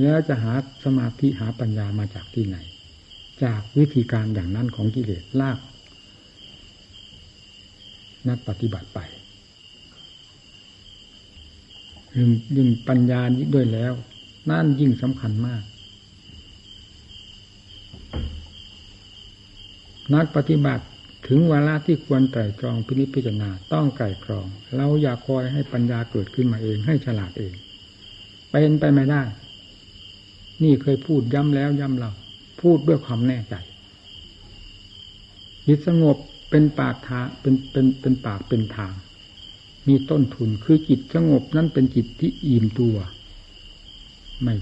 แล้วจะหาสมาธิหาปัญญามาจากที่ไหน จากวิธีการอย่างนั้นของกิเลสลาก นักปฏิบัติไปยิ่งยิ่งปัญญานี้ด้วยแล้ว นั่นยิ่งสำคัญมาก นักปฏิบัติถึงเวลาที่ควรไตรตรองพินิจพิจารณาต้องไก่ครอง เราอย่าคอยให้ปัญญาเกิดขึ้นมาเองให้ฉลาดเองเป็นไปไม่ได้ นี่เคยพูดย้ำแล้วย้ำเรา พูดด้วยความแน่ใจจิตสงบเป็นปากทาเป็นเป็นเป็นปากเป็นทาง มีต้นทุนคือจิตสงบนั้นเป็นจิตที่อิ่มตัว ไม่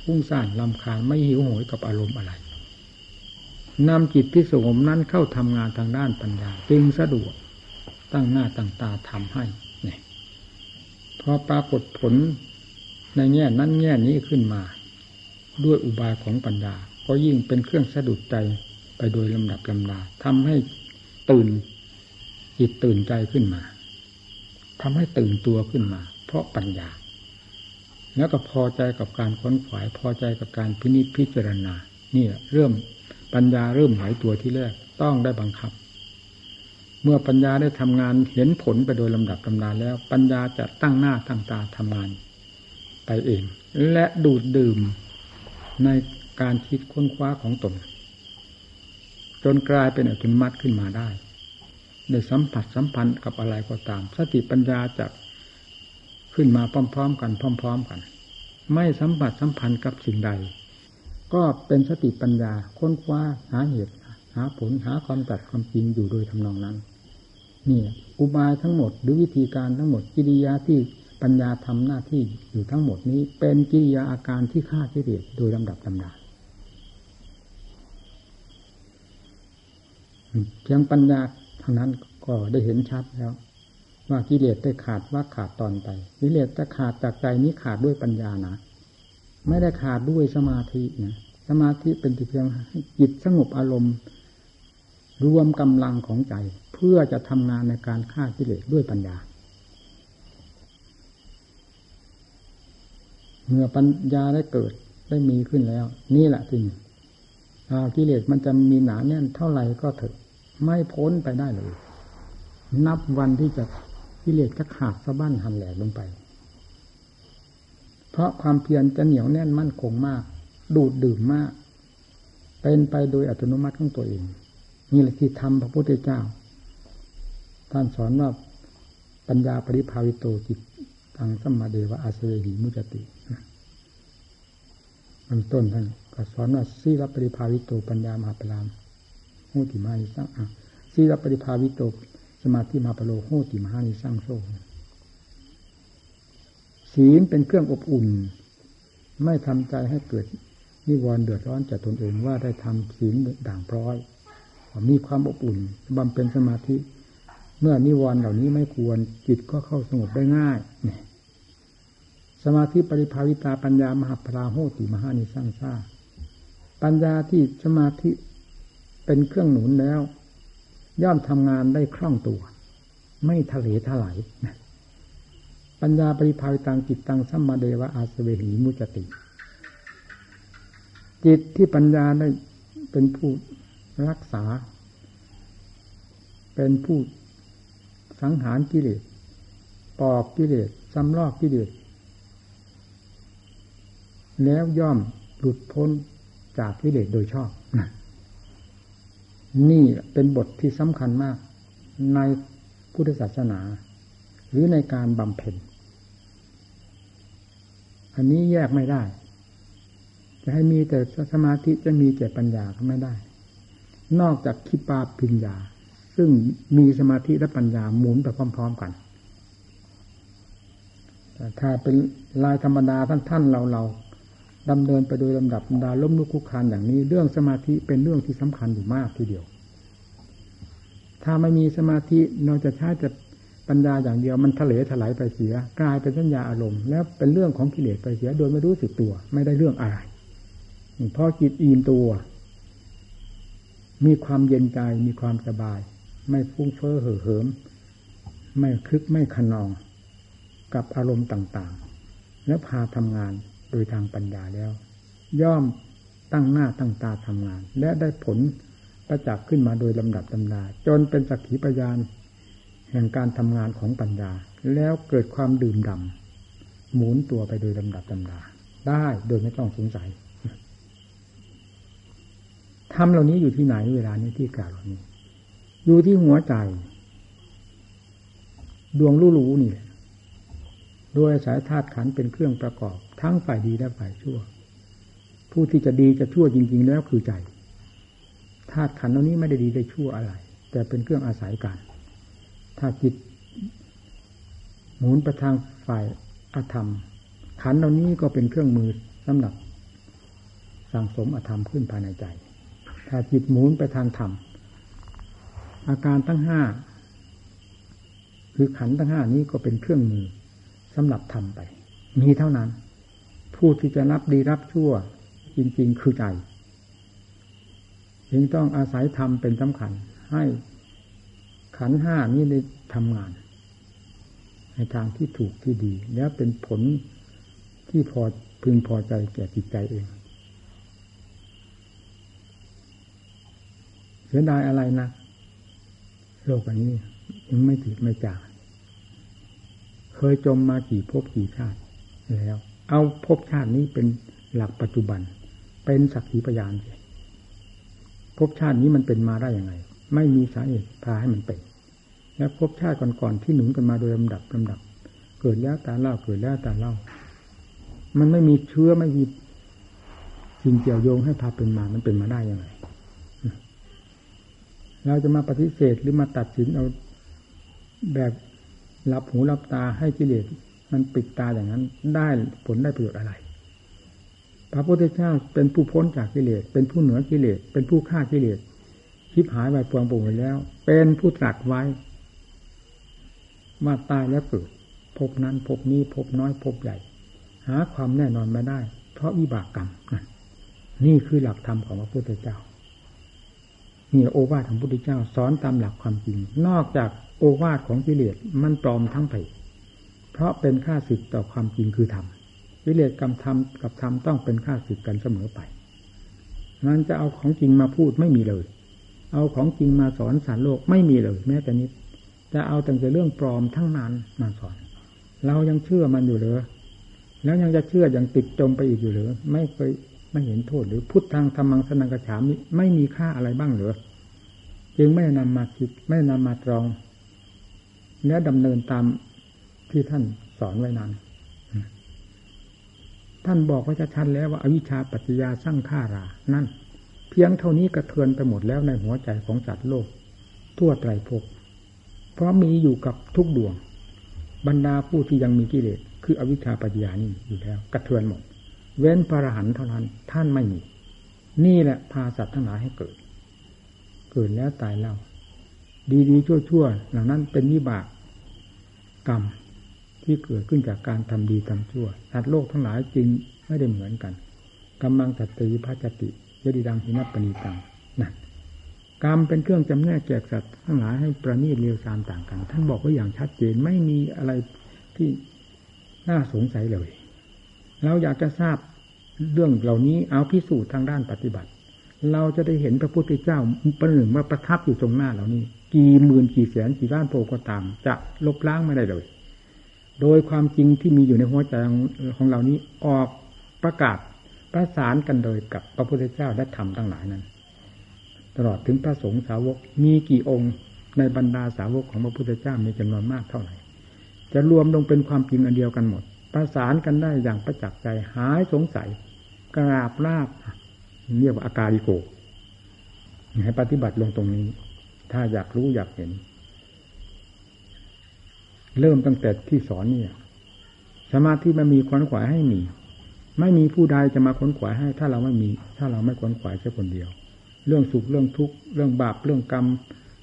พุ่งซ่านลำคาญไม่หิวโหยกับอารมณ์อะไรนำจิตที่สงบนั้นเข้าทำงานทางด้านปัญญา จึงสะดวกตั้งหน้าตั้งตาทำให้เนี่ยพอปรากฏผลในแง่นั้นแง่นี้ขึ้นมา ด้วยอุบายของปัญญา ก็ยิ่งเป็นเครื่องสะดุดใจไปโดยลำดับลำดาทำให้ตื่นจิตตื่นใจขึ้นมาทำให้ตื่นตัวขึ้นมา เพราะปัญญา แล้วก็พอใจกับการค้นขวายพอใจกับการพินิจพิจารณานี่เริ่มปัญญาเริ่มหายตัวที่แรกต้องได้บังคับ เมื่อปัญญาได้ทำงานเห็นผลไปโดยลำดับลำดาแล้ว ปัญญาจะตั้งหน้าตั้งตาทำงานไปเอง และดูดดื่มใน การคิดค้นคว้าของตน จนกลายเป็นอัตโนมัติขึ้นมาได้ได้สัมผัสสัมพันธ์กับอะไรก็ตาม สติปัญญาจะขึ้นมาพร้อม ๆ กันพร้อม ๆ กัน ไม่สัมผัสสัมพันธ์กับสิ่งใด ก็เป็นสติปัญญาค้นคว้าหาเหตุ หาผลหาความตัดความจริงอยู่โดยทำนองนั้นนี่อุบายทั้งหมดหรือวิธีการทั้งหมดกิริยาที่ปัญญาทำหน้าที่อยู่ทั้งหมดนี้ เป็นกิริยาอาการที่ฆ่ากิเลสโดยลำดับลำดา เพียงปัญญาเท่านั้นก็ได้เห็นชัดแล้ว ว่ากิเลสได้ขาดว่าขาดตอนไปกิเลสจะขาดจากใจนี้ขาดด้วยปัญญานะไม่ได้ขาดด้วยสมาธินะสมาธิเป็นเพียงให้จิตสงบอารมณ์ รวมกำลังของใจ เพื่อจะทำงานในการฆ่ากิเลสด้วยปัญญา เมื่อปัญญาได้เกิดได้มีขึ้นแล้ว นี่แหละจริง กิเลสมันจะมีหนาแน่นเท่าไหร่ก็เถอะ ไม่พ้นไปได้เลย นับวันที่จะกิเลสจะขาดสะบั้นหันแหลกลงไป เพราะความเพียรจะเหนียวแน่นมั่นคงมาก ดูดดื่มมาก เป็นไปโดยอัตโนมัติของตัวเอง นี่แหละที่ทำพระพุทธเจ้า ท่านสอนว่าปัญญาปริภาวิโตจิตทางสัมมาเดวะอาเสหิมุจติมันต้นท่าน ก็สอนว่าสีรปริภาวิโตปัญญามหาปรามโหติมานิสังอะสีรปริภาวิโตสมาธิมาปโลโหติมหานิสังโซศีลเป็นเครื่องอบอุ่น ไม่ทำใจให้เกิดนิวรณ์เดือดร้อนจากตนเองว่าได้ทำศีลด่างพร้อย มีความอบอุ่นบำเพ็ญสมาธิ เมื่อนิวรณ์เหล่านี้ไม่ควรจิตก็เข้าสงบได้ง่ายสมาธิปริภาวิตาปัญญามหาพราโหติมหานิสังซา ปัญญาที่สมาธิเป็นเครื่องหนุนแล้ว ย่อมทำงานได้คล่องตัว ไม่ทะเลทลายปัญญาปริภาวิตังจิตตังสัมมาเดวะอาสเวหิมุจติ จิตที่ปัญญาได้เป็นผู้รักษา เป็นผู้สังหารกิเลสปอกกิเลสซ้ำลอกกิเลสแล้วย่อมหลุดพ้น จากกิเลสโดยชอบนี่เป็นบทที่สำคัญมาก ในพุทธศาสนา หรือในการบำเพ็ญ อันนี้แยกไม่ได้ จะให้มีแต่สมาธิจะมีแต่ปัญญาก็ไม่ได้ นอกจากคิปาปิญญา ซึ่งมีสมาธิและปัญญาหมุนไปพร้อม ๆ กันแต่ถ้าเป็นลายธรรมดาท่านท่าเราเราดำเนินไปโดยลำดับดาล้มลุกคุกคานอย่างนี้ เรื่องสมาธิเป็นเรื่องที่สำคัญอยู่มากทีเดียว ถ้าไม่มีสมาธิเราจะใช้จะปัญญาอย่างเดียวมันทะเลถลายไปเสีย กลายเป็นสัญญาอารมณ์แล้วเป็นเรื่องของกิเลสไปเสีย โดยไม่รู้สึกตัว ไม่ได้เรื่องอะไรพอจิตอิ่มตัว มีความเย็นใจมีความสบาย ไม่ฟุ้งเฟ้อเห่อเหิม ไม่คลึกไม่ขนอง กับอารมณ์ต่าง ๆ แล้วพาทำงาน โดยทางปัญญาแล้ว ย่อมตั้งหน้าตั้งตาทำงาน และได้ผลประจักษ์ขึ้นมาโดยลำดับลำดาจนเป็นสักขีพยาน แห่งการทำงานของปัญญา แล้วเกิดความดื่มดำหมุนตัวไปโดยลำดับลำดาได้โดยไม่ต้องสงสัยทำเหล่านี้อยู่ที่ไหนเวลานี้ที่กล่าวเหล่านี้ อยู่ที่หัวใจ ดวงรู้รู้นี่โดยสายธาตุขันเป็นเครื่องประกอบ ทั้งฝ่ายดีและฝ่ายชั่ว ผู้ที่จะดีจะชั่วจริง ๆ แล้วคือใจธาตุขันเหล่านี้ไม่ได้ดีได้ชั่วอะไร แต่เป็นเครื่องอาศัยกัน ถ้าจิตหมุนไปทางฝ่ายอธรรม ขันเหล่านี้ก็เป็นเครื่องมือสำหรับสั่งสมอธรรมขึ้นภายในใจ ถ้าจิตหมุนไปทางธรรมอาการทั้งห้าคือขันทั้งห้านี้ก็เป็นเครื่องมือ สำหรับทำไป มีเท่านั้น ผู้ที่จะรับดีรับชั่ว จริง ๆ คือใจจึงต้องอาศัยธรรมเป็นสำคัญ ให้ขันห้านี้ได้ทำงาน ในทางที่ถูกที่ดี แล้วเป็นผลที่พอพึงพอใจแก่จิตใจเอง เสียดายอะไรนะโลกอันนี้ยังไม่ติดไม่จาก เคยจมมากี่ภพกี่ชาติแล้ว เอาภพชาตินี้เป็นหลักปัจจุบัน เป็นสักขีพยานสิภพชาตินี้มันเป็นมาได้ยังไง ไม่มีสาเหตุพาให้มันเป็น แล้วภพชาติก่อนๆที่หนุนกันมาโดยลำดับลำดับ เกิดแล้วตาเล่าเกิดแล้วตาเล่า มันไม่มีเชื้อไม่มีสิ่งเกี่ยวโยงให้พาเป็นมา มันเป็นมาได้ยังไง เราจะมาปฏิเสธหรือมาตัดสินเอาแบบ หลับหูหลับตาให้กิเลสมันปิดตาอย่างนั้น ได้ผลได้ประโยชน์อะไร พระพุทธเจ้าเป็นผู้พ้นจากกิเลส เป็นผู้เหนือกิเลส เป็นผู้ฆ่ากิเลสคิดหายไปปวงปุงไปแล้ว เป็นผู้ตรัสไว้ว่าตายแล้วเกิดพบนั้นพบนี้พบน้อยพบใหญ่ หาความแน่นอนไม่ได้ เพราะวิบากกรรมนนี่คือหลักธรรมของพระพุทธเจ้านี่โอวาทของพระพุทธเจ้าสอนตามหลักความจริง นอกจาก โอวาทของกิเลสมันปลอมทั้งไป เพราะเป็นค่าสิทธิ์ต่อความจริงคือธรรมกิเลสกับธรรมกับธรรมต้องเป็นค่าสิทธิ์กันเสมอไปมันจะเอาของจริงมาพูดไม่มีเลย เอาของจริงมาสอนสารโลกไม่มีเลย แม้แต่นิด จะเอาแต่เรื่องปลอมทั้งนั้นมาสอน เรายังเชื่อมันอยู่เลยแล้วยังจะเชื่ออย่างติดจมไปอีกอยู่หรือไม่เคยไม่เห็นโทษหรือพุทธังธรรมังสนังกระฉามไม่มีค่าอะไรบ้างหรือจึงไม่นำมาคิดไม่นำมาตรอง และดำเนินตามที่ท่านสอนไว้นั้นท่านบอกไว้ชัดๆแล้วว่าอวิชชาปัจจยาสร้างฆ่ารา นั่น เพียงเท่านี้กระเทือนไปหมดแล้วในหัวใจของสัตว์โลก ทั่วไตรภพเพราะมีอยู่กับทุกดวง บรรดาผู้ที่ยังมีกิเลสคืออวิชชาปัจจยานี่อยู่แล้ว กระเทือนหมด เว้นพระรหันเท่านั้น ท่านไม่มี นี่แหละพาสัตว์ทั้งหลายให้เกิด เกิดแล้วตายเล่า ดีๆ ชั่วๆเหล่านั้นเป็นวิบากกรรมที่เกิดขึ้นจากการทำดีทำชั่วสัตว์โลกทั้งหลายจริงไม่ได้เหมือนกันกำลังสัตติพัจติยดิดังหินัปณีตังนั่นกรรมเป็นเครื่องจำแนกแจกสัตว์ทั้งหลายให้ประณีตเรียวซามต่างกัน ท่านบอกไว้อย่างชัดเจนไม่มีอะไรที่น่าสงสัยเลย เราอยากจะทราบเรื่องเหล่านี้เอาพิสูจน์ทางด้านปฏิบัติ เราจะได้เห็นพระพุทธเจ้าประหนึ่งว่าประทับอยู่ตรงหน้าเหล่านี้ กี่หมื่นกี่แสนกี่ล้านโพก็ตาม จะลบล้างไม่ได้เลย โดยความจริงที่มีอยู่ในหัวใจของเรานี้ออกประกาศประสานกันโดยกับพระพุทธเจ้าและธรรมทั้งหลายนั้น ตลอดถึงพระสงฆ์สาวกมีกี่องค์ในบรรดาสาวกของพระพุทธเจ้ามีจำนวนมากเท่าไหร่ จะรวมลงเป็นความจริงอันเดียวกันหมด ประสานกันได้อย่างประจักษ์ใจหายสงสัย กราบราบเรียกว่าอาการิโกให้ปฏิบัติลงตรงนี้ ถ้าอยากรู้อยากเห็น เริ่มตั้งแต่ที่สอนเนี่ยสมาธิมันมีควนขวายให้มี ไม่มีผู้ใดจะมาค้นขวายให้ ถ้าเราไม่มี ถ้าเราไม่ค้นขวายแค่คนเดียว เรื่องสุขเรื่องทุกข์เรื่องบาปเรื่องกรรม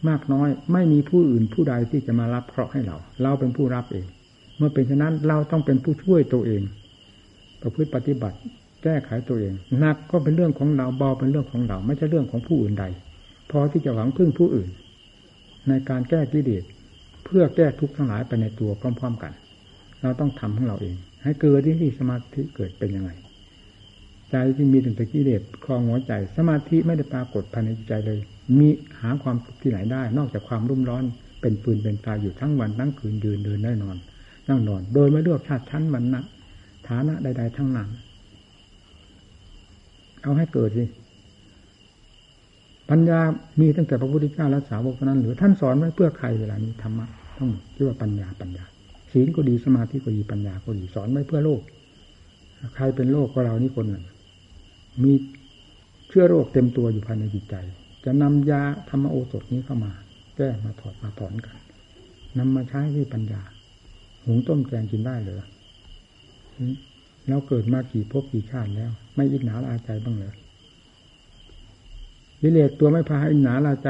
มากน้อย ไม่มีผู้อื่นผู้ใดที่จะมารับเคราะห์ให้เรา เราเป็นผู้รับเอง เมื่อเป็นฉะนั้นเราต้องเป็นผู้ช่วยตัวเองประพฤติปฏิบัติแก้ไขตัวเองหนักก็เป็นเรื่องของเราเบาเป็นเรื่องของเรา ไม่ใช่เรื่องของผู้อื่นใด พอที่จะหวังพึ่งผู้อื่น ในการแก้กิเลสเพื่อแก้ทุกข์ทั้งหลายไปในตัวพร้อม ๆ กัน เราต้องทำของเราเอง ให้เกิดที่ที่สมาธิเกิดเป็นยังไงใจที่มีแต่กิเลสคลองหัวใจ สมาธิไม่ได้ปรากฏภายในใจเลย มีหาความสุขที่ไหนได้ นอกจากความรุ่มร้อน เป็นปืนเป็นตายอยู่ทั้งวันทั้งคืนยืนเดินได้นอน นั่งนอน โดยไม่เลือกชาติชั้นวันนะฐานะใด ๆ ทั้งนั้น เอาให้เกิดสิ ปัญญามีตั้งแต่พระพุทธเจ้าและสาวกนั้นหรือท่านสอนไว้เพื่อใครเวลานี้ธรรมะต้องเรียกว่าปัญญาปัญญาศีลก็ดีสมาธิก็ดีปัญญาก็ดีสอนไว้เพื่อโลก ใครเป็นโลกก็เรานี่คนหนึ่งมีเชื้อโรคเต็มตัวอยู่ภายในจิตใจ จะนำยาธรรมโอสถนี้เข้ามา แก้มาถอดมาถอนกันนำมาใช้ที่ปัญญา หุงต้มแกงกินได้เลยแล้วเกิดมากี่ภพกี่ชาติแล้ว ไม่อิจฉาลาใจบ้างเลย กิเลสตัวไม่พาอินหนาลาใจ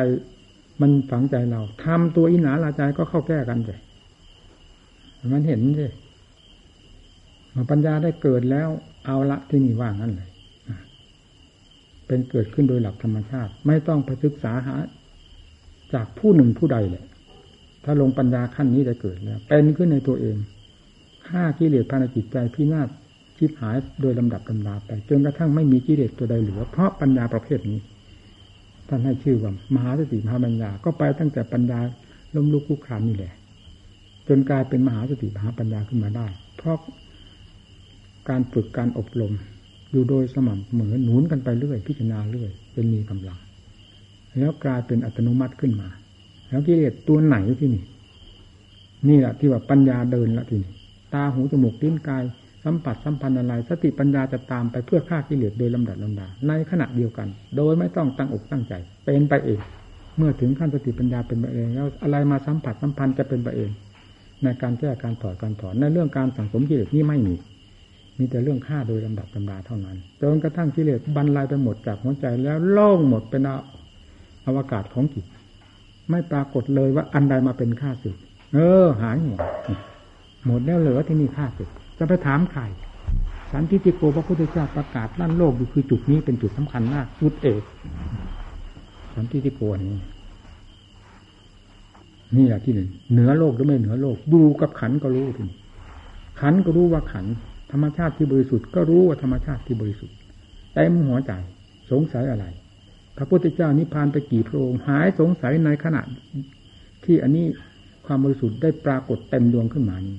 มันฝังใจเราทำตัวอินหนาลาใจก็เข้าแก้กันเลยมันเห็นเลยมาปัญญาได้เกิดแล้วเอาละที่นี่ว่างนั่นเลยเป็นเกิดขึ้นโดยหลักธรรมชาติ ไม่ต้องไปศึกษาหา จากผู้หนึ่งผู้ใดเลยถ้าลงปัญญาขั้นนี้ได้เกิดแล้วเป็นขึ้นในตัวเองฆ่ากิเลสภายในจิตใจพินาศชิบหายโดยลำดับลำดาไปจนกระทั่งไม่มีกิเลสตัวใดเหลือ เพราะปัญญาประเภทนี้ ท่านให้ชื่อว่ามหาสติมหาปัญญา ก็ไปตั้งแต่ปัญญาล้มลุกคุกคานนี่แหละ จนกลายเป็นมหาสติมหาปัญญาขึ้นมาได้ เพราะการฝึกการอบรมอยู่โดยสม่ำเหมือนหนุนกันไปเรื่อย พิจารณาเรื่อยเป็นมีกำลัง แล้วกลายเป็นอัตโนมัติขึ้นมา แล้วกิเลสตัวไหนที่นี่ นี่แหละที่ว่าปัญญาเดินละที่นี่ตาหูจมูกลิ้นกาย สัมผัสสัมพันธ์อะไรสติปัญญาจะตามไปเพื่อฆ่ากิเลสโดยลำดับลำดาในขณะเดียวกัน โดยไม่ต้องตั้งอกตั้งใจ เป็นไปเอง เมื่อถึงขั้นสติปัญญาเป็นไปเองแล้วอะไรมาสัมผัสสัมพันธ์จะเป็นไปเอง ในการแก้การถอดการถอนในเรื่องการสังสมกิเลสนี่ไม่มี มีแต่เรื่องฆ่าโดยลำดับตำราเท่านั้นจนกระทั่งกิเลสบรรลัยไปหมดจากหัวใจแล้วโล่งหมดเป็นอวกาศของจิตไม่ปรากฏเลยว่าอันใดมาเป็นข้าศึก เออ หายหมดหมดแล้วเหลือที่นี่ข้าศึก จะไปถามใครสันติติโกพระพุทธเจ้าประกาศลั่นโลกอยู่คือจุดนี้เป็นจุดสำคัญมากจุดเอกสันติติโกนี้นี่แหละที่หนึ่งเหนือโลกหรือไม่เหนือโลก ดูกับขันก็รู้ทีขันก็รู้ว่าขัน ธรรมชาติที่บริสุทธิ์ก็รู้ว่าธรรมชาติที่บริสุทธิ์เต็มหัวใจสงสัยอะไร พระพุทธเจ้านิพพานไปกี่พระองค์หายสงสัยในขณะที่อันนี้ความบริสุทธิ์ได้ปรากฏเต็มดวงขึ้นมานี้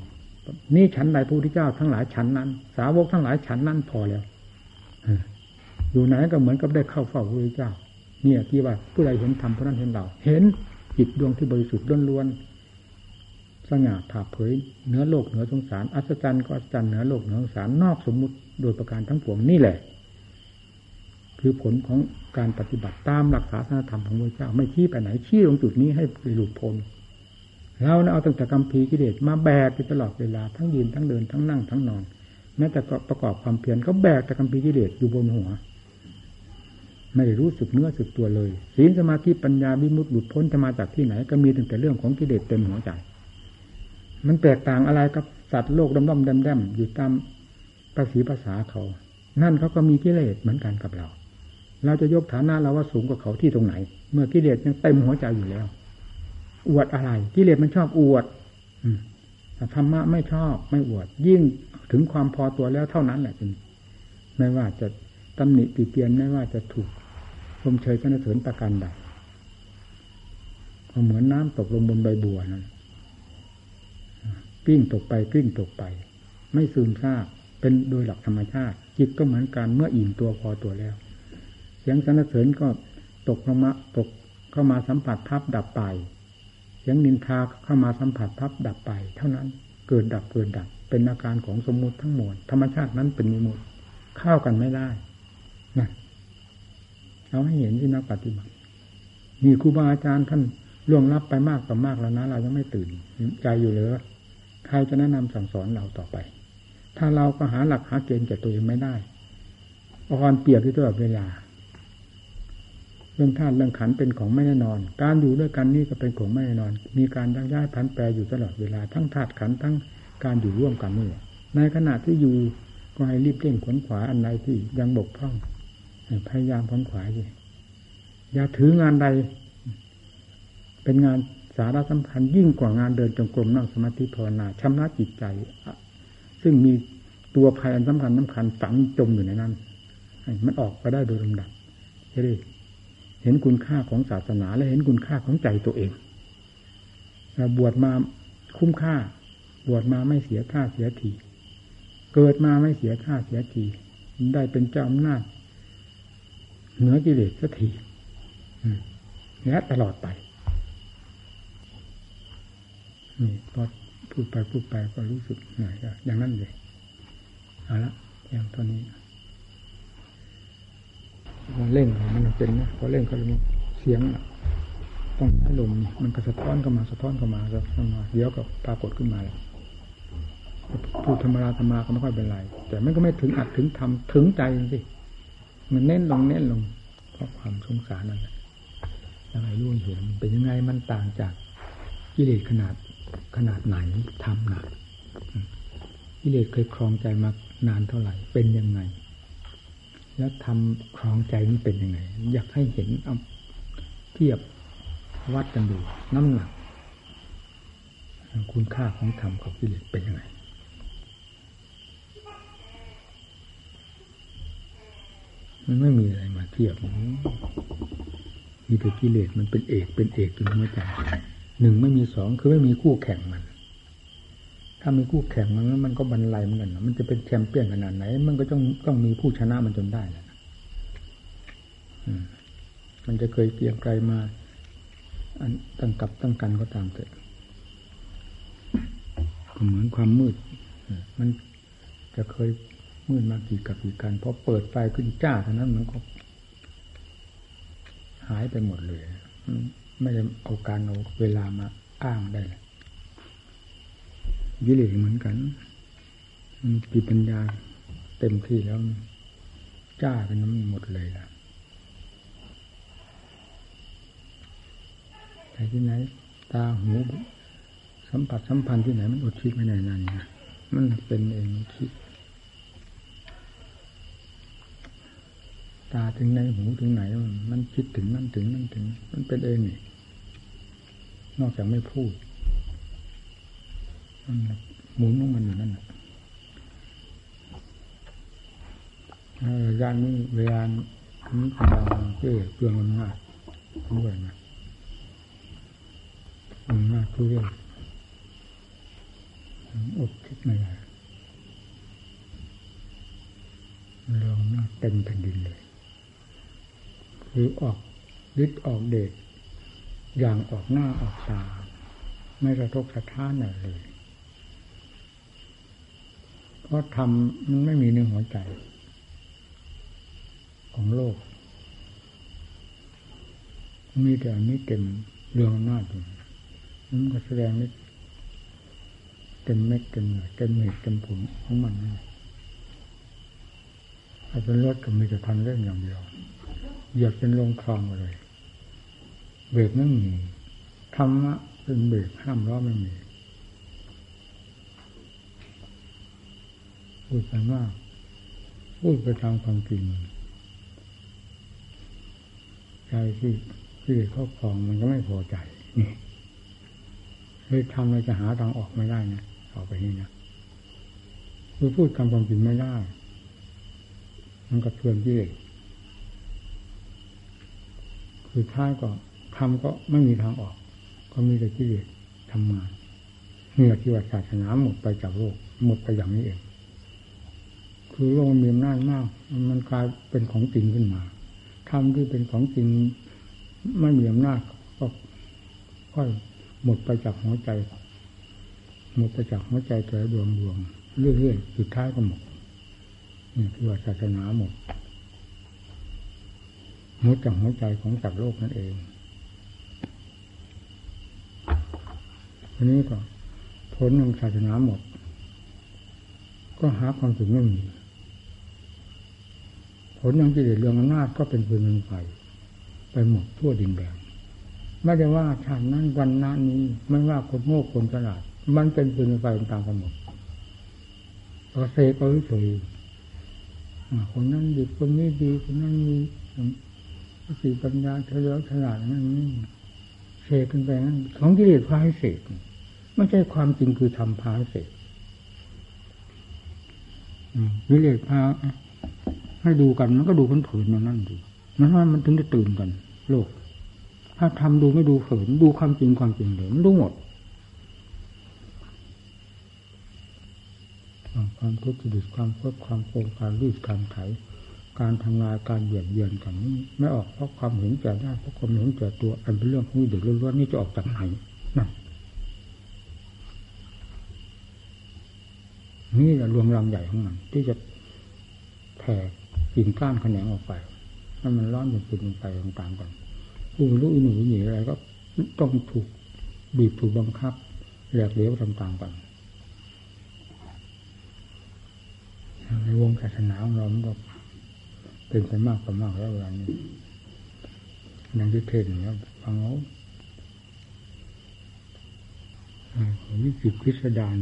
นี่ชั้นใดพระพุทธเจ้าทั้งหลายชั้นนั้น สาวกทั้งหลายชั้นนั้นพอแล้วอยู่ไหนก็เหมือนกับได้เข้าเฝ้าพระพุทธเจ้า เนี่ยที่ว่าผู้ใดเห็นธรรมผู้นั้นเห็นเรา เห็นจิตดวงที่บริสุทธิ์ล้วนๆสง่าผ่าเผยเหนือโลกเหนือสงสาร อัศจรรย์ก็อัศจรรย์เหนือโลกเหนือสงสารนอกสมมุติโดยประการทั้งปวงนี่แหละ คือผลของการปฏิบัติตามหลักศาสนธรรมของพระเจ้า ไม่ชี้ไปไหนชี้ตรงจุดนี้ให้หลุดพ้น เราเนะเอาตั้งแต่กำพีกิเลสมาแบกไปตลอดเวลาทั้งยืนทั้งเดินทั้งนั่งทั้งนอน แม้แต่ประกอบความเพียรก็แบกแต่กำพีกิเลสอยู่บนหัว ไม่รู้สึกเนื้อสึกตัวเลยศีลสมาธิปัญญาวิมุตติหลุดพ้นจะมาจากที่ไหน ก็มีตั้งแต่เรื่องของกิเลสเต็มหัวใจ มันแตกต่างอะไรกับสัตว์โลกดำดำดมแดมอยู่ตามภาษีภาษาเขา นั่นเขาก็มีกิเลสเหมือนกันกับเรา เราจะยกฐานะเราว่าสูงกว่าเขาที่ตรงไหน เมื่อกิเลสยังเต็มหัวใจอยู่แล้ว อวดอะไรกิเลสมันชอบอวดธรรมะไม่ชอบไม่อวด ยิ่งถึงความพอตัวแล้วเท่านั้นแหละจริงไม่ว่าจะตำหนิปีเตียนไม่ว่าจะถูกชมเชยสนเสริญประการใดเหมือนน้ำตกลงบนใบบัวนั้นกิ้งตกไปกิ้งตกไป ไม่ซึมซาบเป็นโดยหลักธรรมชาติ จิตก็เหมือนกันเมื่ออิ่มตัวพอตัวแล้ว เสียงสนเสริญก็ตกลงมาตกเข้ามาสัมผัสทับดับไป สียงนินทาเข้ามาสัมผัสพับดับไป เท่านั้นเกิดดับเกิดดับ เป็นอาการของสมมุติทั้งหมดธรรมชาตินั้นเป็นมิมุติเข้ากันไม่ได้นะเอาให้เห็นที่นักปฏิบัติมีครูบาอาจารย์ท่านล่วงลับไปมากต่อมากแล้วนะ เรายังไม่ตื่นใจอยู่เลยใครจะแนะนำสั่งสอนเราต่อไป ถ้าเราก็หาหลักหาเกณฑ์แก่ตัวเองไม่ได้อ่อนเปียกที่ตลอดเวลา เรื่องธาตุเรื่องขันเป็นของไม่แน่นอน การอยู่ด้วยกันนี่ก็เป็นของไม่แน่นอน มีการยักย้ายพันแปรอยู่ตลอดเวลาทั้งธาตุขันทั้งการอยู่ร่วมกันนี่ในขณะที่อยู่ก็ให้รีบเร่งขวนขวาอันใดที่ยังบกพร่องพยายามขวนขวาสิอย่าถืองานใด เป็นงานสาระสำคัญยิ่งกว่างานเดินจงกรมนั่งสมาธิภาวนาชำระจิตใจ ซึ่งมีตัวภัยอันสำคัญสำคัญฝังจมอยู่ในนั้น มันออกไปได้โดยลำดับใช่ไหม เห็นคุณค่าของศาสนา และเห็นคุณค่าของใจตัวเองบวชมาคุ้มค่า บวชมาไม่เสียท่าเสียที เกิดมาไม่เสียท่าเสียที ได้เป็นเจ้าอำนาจเหนือกิเลสสักทีและตลอดไปนี่พอพูดไปพูดไปก็รู้สึกหน่อยอย่างนั้นเลยเอาละอย่างตัวนี้ เร่งมันเป็นนะพอเร่งก็เสียงต้องใช้ลมมันก็สะท้อนเข้ามาสะท้อนเข้ามาสะท้อนมาเดี๋ยวก็ปรากฏขึ้นมาเลยพูดธรรมราธรรมาก็ไม่ค่อยเป็นไร แต่มันก็ไม่ถึงอัดถึงทำถึงใจสิมันเน้นลงเน้นลงเพราะความสงสารนั่นแหละยังไงรู้เห็นเป็นยังไงมันต่างจากกิเลสขนาดขนาดไหนทำหนักกิเลสเคยครองใจมานานเท่าไหร่ เป็นยังไง แล้วทำครองใจนี้เป็นยังไง อยากให้เห็นเอาเทียบวัดกันดูน้ำหนัก คุณค่าของธรรมกับกิเลสเป็นยังไงมันไม่มีอะไรมาเทียบมีแต่กิเลสมันเป็นเอกเป็นเอกจนหัวใจหนึ่งไม่มีสองคือไม่มีคู่แข่งมัน ถ้ามีคู่แข่งมันมันก็บรรลัยเหมือนกันมันจะเป็นแชมเปี้ยนขนาดไหน มันก็ต้องต้องมีผู้ชนะมันจนได้แหละมันจะเคยเกี่ยงไกลมาตั้งกับตั้งกันก็ตามเถอะเหมือนความมืด มันจะเคยมืดมากี่กับกี่กันพอเปิดไฟขึ้นจ้าเท่านั้นมันก็ หายไปหมดเลย ไม่ได้เอาการเอาเวลามาอ้างได้ยิ เลสเหมือนกันมีปัญญาเต็มที่แล้วจ้าเป็นน้ำหมดเลยล่ะแต่ที่ไหน ตาหู สัมผัสสัมพันธ์ที่ไหนมันอดคิดไม่ได้นานนะมันเป็นเองคิด ตาถึงไหนหูถึงไหน มันคิดถึงนั่นถึงนั่นถึง มันเป็นเองนี่นอกจากไม่พูด หมุนของมันอยู่นั่นแหละยานนี้เวลานี้เราเพื่อเปลืองมันมากด้วยนะมันมากทุเรื่องอดคิดไม่ได้เรื่องมาเต็มแผ่นดินเลย คือออกฤทธิ์ออกเดชอย่างออกหน้าออกตา ไม่กระทบสะท้านอะไรเลย เพราะทำมันไม่มีเนื้อหัวใจ ของโลก มีแต่อันนี้เต็มเรื่องหน้าอยู่มันก็แสดงนี่เต็มเม็ดเต็มเหนือเต็มเหตุเต็มผลของมันนี่ถ้าเป็นรถก็มีแต่ทันเรื่องอย่างเดียวเหยียบเป็นลงคลองเลย เบรกไม่มีธรรมะเป็นเบรกห้ามล้อไม่มี พูดไปมากพูดไปตามความจริงใจที่ที่ครอบครองมันก็ไม่พอใจนี่เลยทำเราจะหาทางออกไม่ได้นะต่อไปนี้นะคือพูดคำความจริงไม่ได้ มันกระเทือนที่คือท้ายก็ทำก็ไม่มีทางออก ก็มีแต่ที่ทำงานเมื่อที่ว่าศาสนาหมดไปจากโลกหมดไปอย่างนี้เอง คือโลกมีอำนาจมาก มันกลายเป็นของจริงขึ้นมาทำที่เป็นของจริงไม่มีอำนาจก็ค่อยหมดไปจากหัวใจ หมดไปจากหัวใจแต่ดวงดวงเรื่อยๆสุดท้ายก็หมดนี่คือว่าศาสนาหมดหมดจากหัวใจของสัตว์โลกนั่นเองทีนี้ก็ผลของศาสนาหมด ก็หาความสุขไม่มี ผลของกิเลสเรื่องอำนาจก็เป็นปืนเป็นไฟไปหมดทั่วดินแดนไม่ได้ว่าชาตินั้นวันนั้นนี้ไม่ว่าคนโง่คนฉลาด มันเป็นปืนไฟตามกันหมดก็เสกเอาเฉยคนนั้นดีคนนี้ดีคนนั้นมีสติปัญญาเฉลียวฉลาดนั่นนี่เสกกันไปนั้นของกิเลสพาให้เสกไม่ใช่ความจริงคือทำพาให้เสกกิเลสพา ให้ดูกันมันก็ดูผืนๆอย่างนั้นดูมันว่ามันถึงจะตื่นกัน โลก ถ้าทำดูไม่ดูเขินดูความจริงความจริงเลยมันรู้หมดความทุจริตความคดความโกงการรีดการไถการทำลายการเบียดเบียนกันนี้ไม่ออกเพราะความเห็นแก่ได้เพราะความเห็นแก่ตัวอันเป็นเรื่องของเด็กล้วนๆนี่จะออกจากไหนนั่นนี่แหละรวมรังใหญ่ของมันที่จะแผ่ กิ่งก้านแขนงออกไปให้มันร้อนเป็นปืนไปต่างๆกันผู้รู้อิหนูหนีอะไรก็ต้องถูกบีบถูกบังคับแหลกเหลวต่างๆกันในวงศาสนาของเราก็เป็นไปมากกว่ามากแล้วเวลานี้นังที่เทศน์เนี่ยฟังเอาวิจิตพิสดาร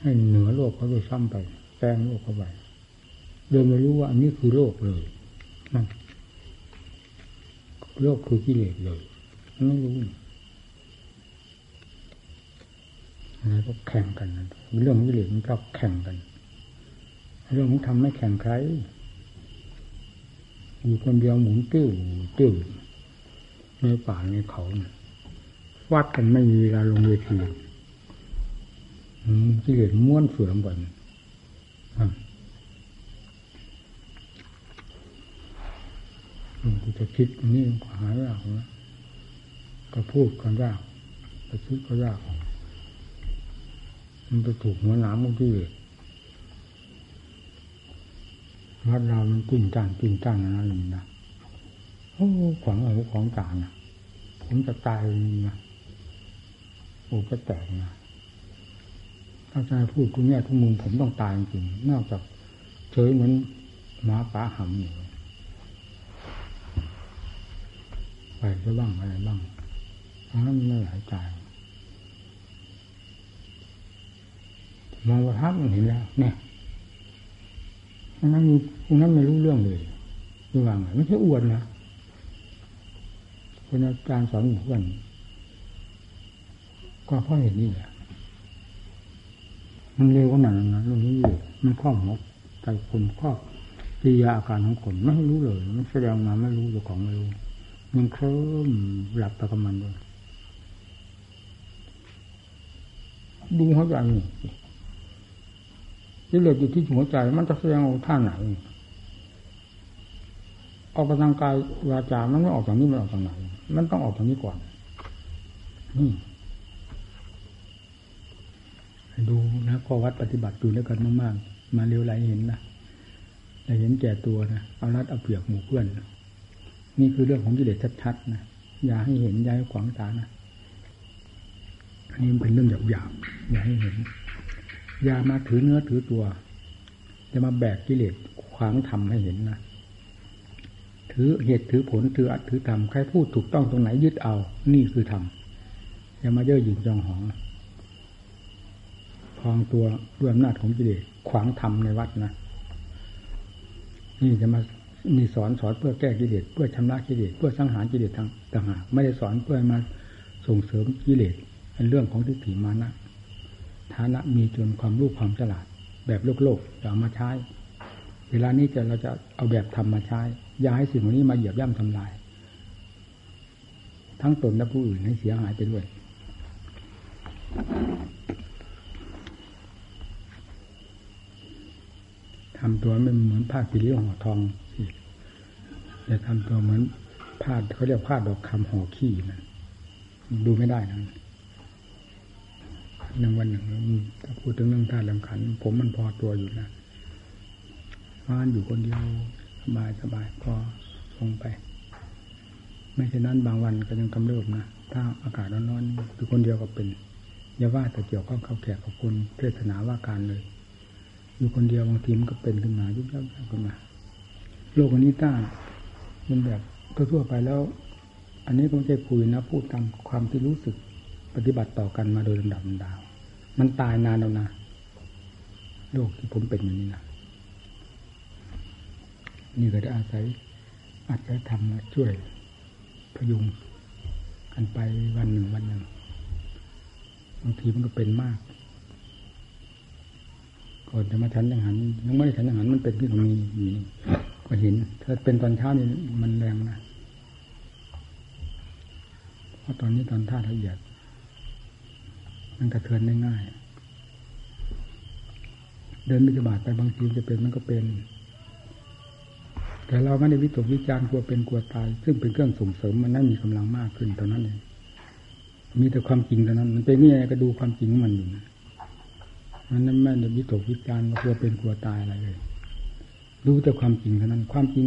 ให้เหนือโลกเขาโดยซ้ำไปแปลงโลกเข้าไป โดยไม่รู้ว่าอันนี้คือโลกเลยนั่นโลกคือกิเลสเลยไม่รู้อะไรก็แข่งกันนะเรื่องกิเลสมันชอบแข่งกัน เรื่องของทำไม่แข่งใครอยู่คนเดียวหมุนติ้วติ้วในป่าในเขาวัดกันไม่มีเวลาลงเวทีกิเลสม้วนเสือมก่อน กูจะคิดนี่หายากนะก็พูดกันยากจะคิดก็ยากมันไปถูกหัวหนามของที่วัดเรามันกิ้งจ้างกิ้งจ้างนั่นเลยนะโอ้ของอะไรของต่างนะผผมจะตายนะโอ้ก็แตกนะถ้าจะพูดทุกแง่ทุกมุมผมต้องตายจริงนอกจากเฉยเหมือนหมาป่าหำอยู่ ไปก็บ้างอะไรบ้างทั้งนั้นไม่หลายใจมองว่าทับมันเห็นแล้วเนี่ยทั้งนั้นพวกนั้นไม่รู้เรื่องเลยระวังไม่ใช่อวดนะเป็นอาจารย์สอนเพื่อนก็เพราะเห็นนี่แหละมันเร็วขนาดนั้นนะเรื่องนี้อยู่มันครอบหัวใจคนครอบปิยาอาการของคนไม่รู้เลย มันแสดงมาไม่รู้เจ้าของไม่รู้ มันเคลิ้มหลับไปกับมันเลยดูหัวใจนี่ที่เหลืออยู่ที่หัวใจ มันจะแสดงท่าไหนออกกำลังกายวาจา มันไม่ออกจากนี้มันออกจากไหน มันต้องออกจากนี้ก่อน นี่ดูนะข้อวัดปฏิบัติดูแล้วกันมากๆ มาเร็วไหลเห็นนะแต่เห็นแก่ตัวนะ เอารัดเอาเปรียบหมู่เพื่อนนี่ นี่คือเรื่องของกิเลสชัดๆนะอย่าให้เห็นอย่าให้ขวางตานะอันนี้เป็นเรื่องหยาบๆอย่าให้เห็น อย่ามาถือเนื้อถือตัวจะมาแบกกิเลสขวางทำให้เห็นนะถือเหตุถือผลถืออัดถือทำใครพูดถูกต้องตรงไหนยึดเอา นี่คือธรรมอย่ามาเย่อหยิ่งจองหองพองตัวด้วยอำนาจของกิเลสขวางธรรมในวัดนะนี่จะมา มีสอนสอนเพื่อแก้กิเลสเพื่อชำระกิเลสเพื่อสังหารกิเลสทางต่างหากไม่ได้สอนเพื่อมาส่งเสริมกิเลสเป็นเรื่องของทิฏฐิมานะฐานะมีจนความรู้ความฉลาด แบบโลกโลกจะเอามาใช้ เวลานี้จะเราจะเอาแบบธรรมมาใช้ อย่าให้สิ่งเหล่านี้มาเหยียบย่ำทำลาย ทั้งตนและผู้อื่นให้เสียหายไปด้วย ตัวไม่เหมือนผ้ากีริ้วห่อทองสิอย่าทำตัวเหมือนผ้าเขาเรียกผ้าดอกคำห่อขี้นะดูไม่ได้นะหนึ่งวันหนึ่งถ้าพูดถึงเรื่องธาตุลำขัน ผมมันพอตัวอยู่นะบ้านอยู่คนเดียวสบายสบายพอลงไป ไม่เช่นนั้นบางวันก็ยังกำเริบนะถ้าอากาศร้อนๆอยู่คนเดียวก็เป็นอย่าว่าแต่เกี่ยวข้องเขาแขกกับคนเทศนาว่าการเลย อยู่คนเดียวบางทีมันก็เป็นขึ้นมายุบยับขึ้นมา โลกอันนี้ต้ามันแบบทั่วๆไปแล้ว อันนี้ก็ไม่ใช่คุยนะพูดตามความที่รู้สึกปฏิบัติต่อกันมาโดยลำดับดาว มันตายนานแล้วนะโลกที่ผมเป็นอย่างนี้นะนี่ก็ได้อาศัยอาศัยทำมาช่วยพยุงกันไปวันหนึ่งวันหนึ่งบางทีมันก็เป็นมาก ก่อนจะมาฉันยังหันยังไม่ได้ฉันยังหันมันเป็นที่ตรงนี้นี่ก็เห็นถ้าเป็นตอนเช้านี่มันแรงนะเพราะตอนนี้ตอนท่าละเอียด มันกระเทือนได้ง่าย เดินบิณฑบาตไปบางทีจะเป็นมันก็เป็น แต่เราไม่ได้วิตกวิจารณ์กลัวเป็นกลัวตาย ซึ่งเป็นเครื่องส่งเสริมมันนั่นมีกำลังมากขึ้นตอนนั้นเองมีแต่ความจริงเท่านั้น มันเป็นนี่ก็ดูความจริงมันอยู่นะ มันนั้นไม่ได้วิตกวิจารณ์กลัวเป็นกลัวตายอะไรเลยดูแต่ความจริงเท่านั้น ความจริง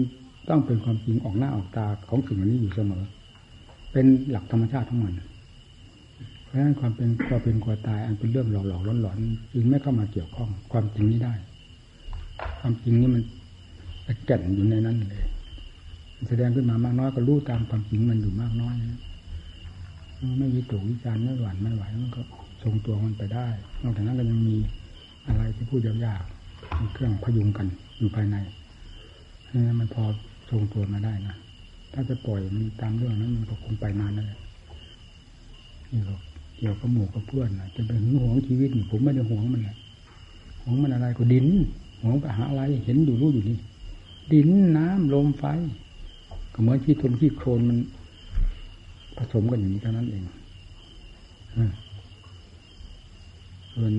ต้องเป็นความจริงออกหน้าออกตาของสิ่งนี้อยู่เสมอ เป็นหลักธรรมชาติทั้งมันเพราะฉะนั้นความเป็นกลัวเป็นกลัวตาย อันเป็นเรื่องหลอกหลอกหลอนๆจึงไม่เข้ามาเกี่ยวข้อง ความจริงนี้ได้ ความจริงนี้มันแก่นอยู่ในนั้นเลย แสดงขึ้นมามากน้อยก็รู้ตามความจริงมันอยู่มากน้อยนะไม่วิตกวิจารณ์ไม่หวั่นไม่ไหวมันก็ ทรงตัวมันไปได้ นอกจากนั้นก็ยังมีอะไรที่พูดยากๆเครื่องพยุงกันอยู่ภายในนี่มันพอทรงตัวมาได้นะถ้าจะปล่อยมันตามเรื่องนั้นมันก็คงไปนานเลยนี่ก็เกี่ยวกับหมู่กับเพื่อนนะจะเป็นหึงหวงชีวิตผมไม่ได้หวงมันแหละหวงมันอะไรก็ดินหวงไปหาอะไรเห็นอยู่รู้อยู่นี่ดินน้ำลมไฟก็เหมือนที่ทนที่โครนมันผสมกันอย่างนี้เท่านั้นเอง ส่วน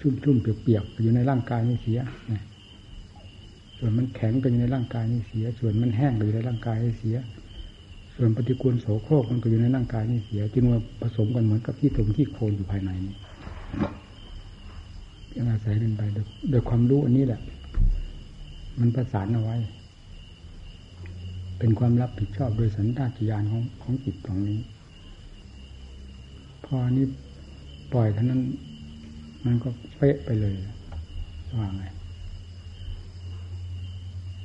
ชุ่มๆเปียกๆอยู่ในร่างกายนี่เสียส่วนมันแข็งก็อยู่ในร่างกายนี่เสีย ส่วนมันแห้งก็อยู่ในร่างกายนี่เสีย ส่วนปฏิกูลโสโครกมันก็อยู่ในร่างกายนี่เสียจึงว่าผสมกันเหมือนกับที่ถมที่โคนอยู่ภายในนี้ยังอาศัยกันไปโดยความรู้อันนี้แหละ มันประสานเอาไว้ เป็นความรับผิดชอบโดยสันดาตญาณของของจิตตรงนี้ พอนี้ปล่อยเท่านั้น มันก็เป๊ะไปเลยว่าไง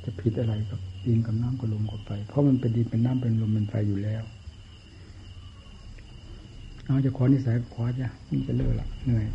จะผิดอะไรกับดินกับน้ำกับลมกับไฟเพราะมันเป็นดินเป็นน้ำเป็นลมเป็นไฟอยู่แล้วเอาจะขอนิสัยขอจะมันจะเลิกละเหนื่อย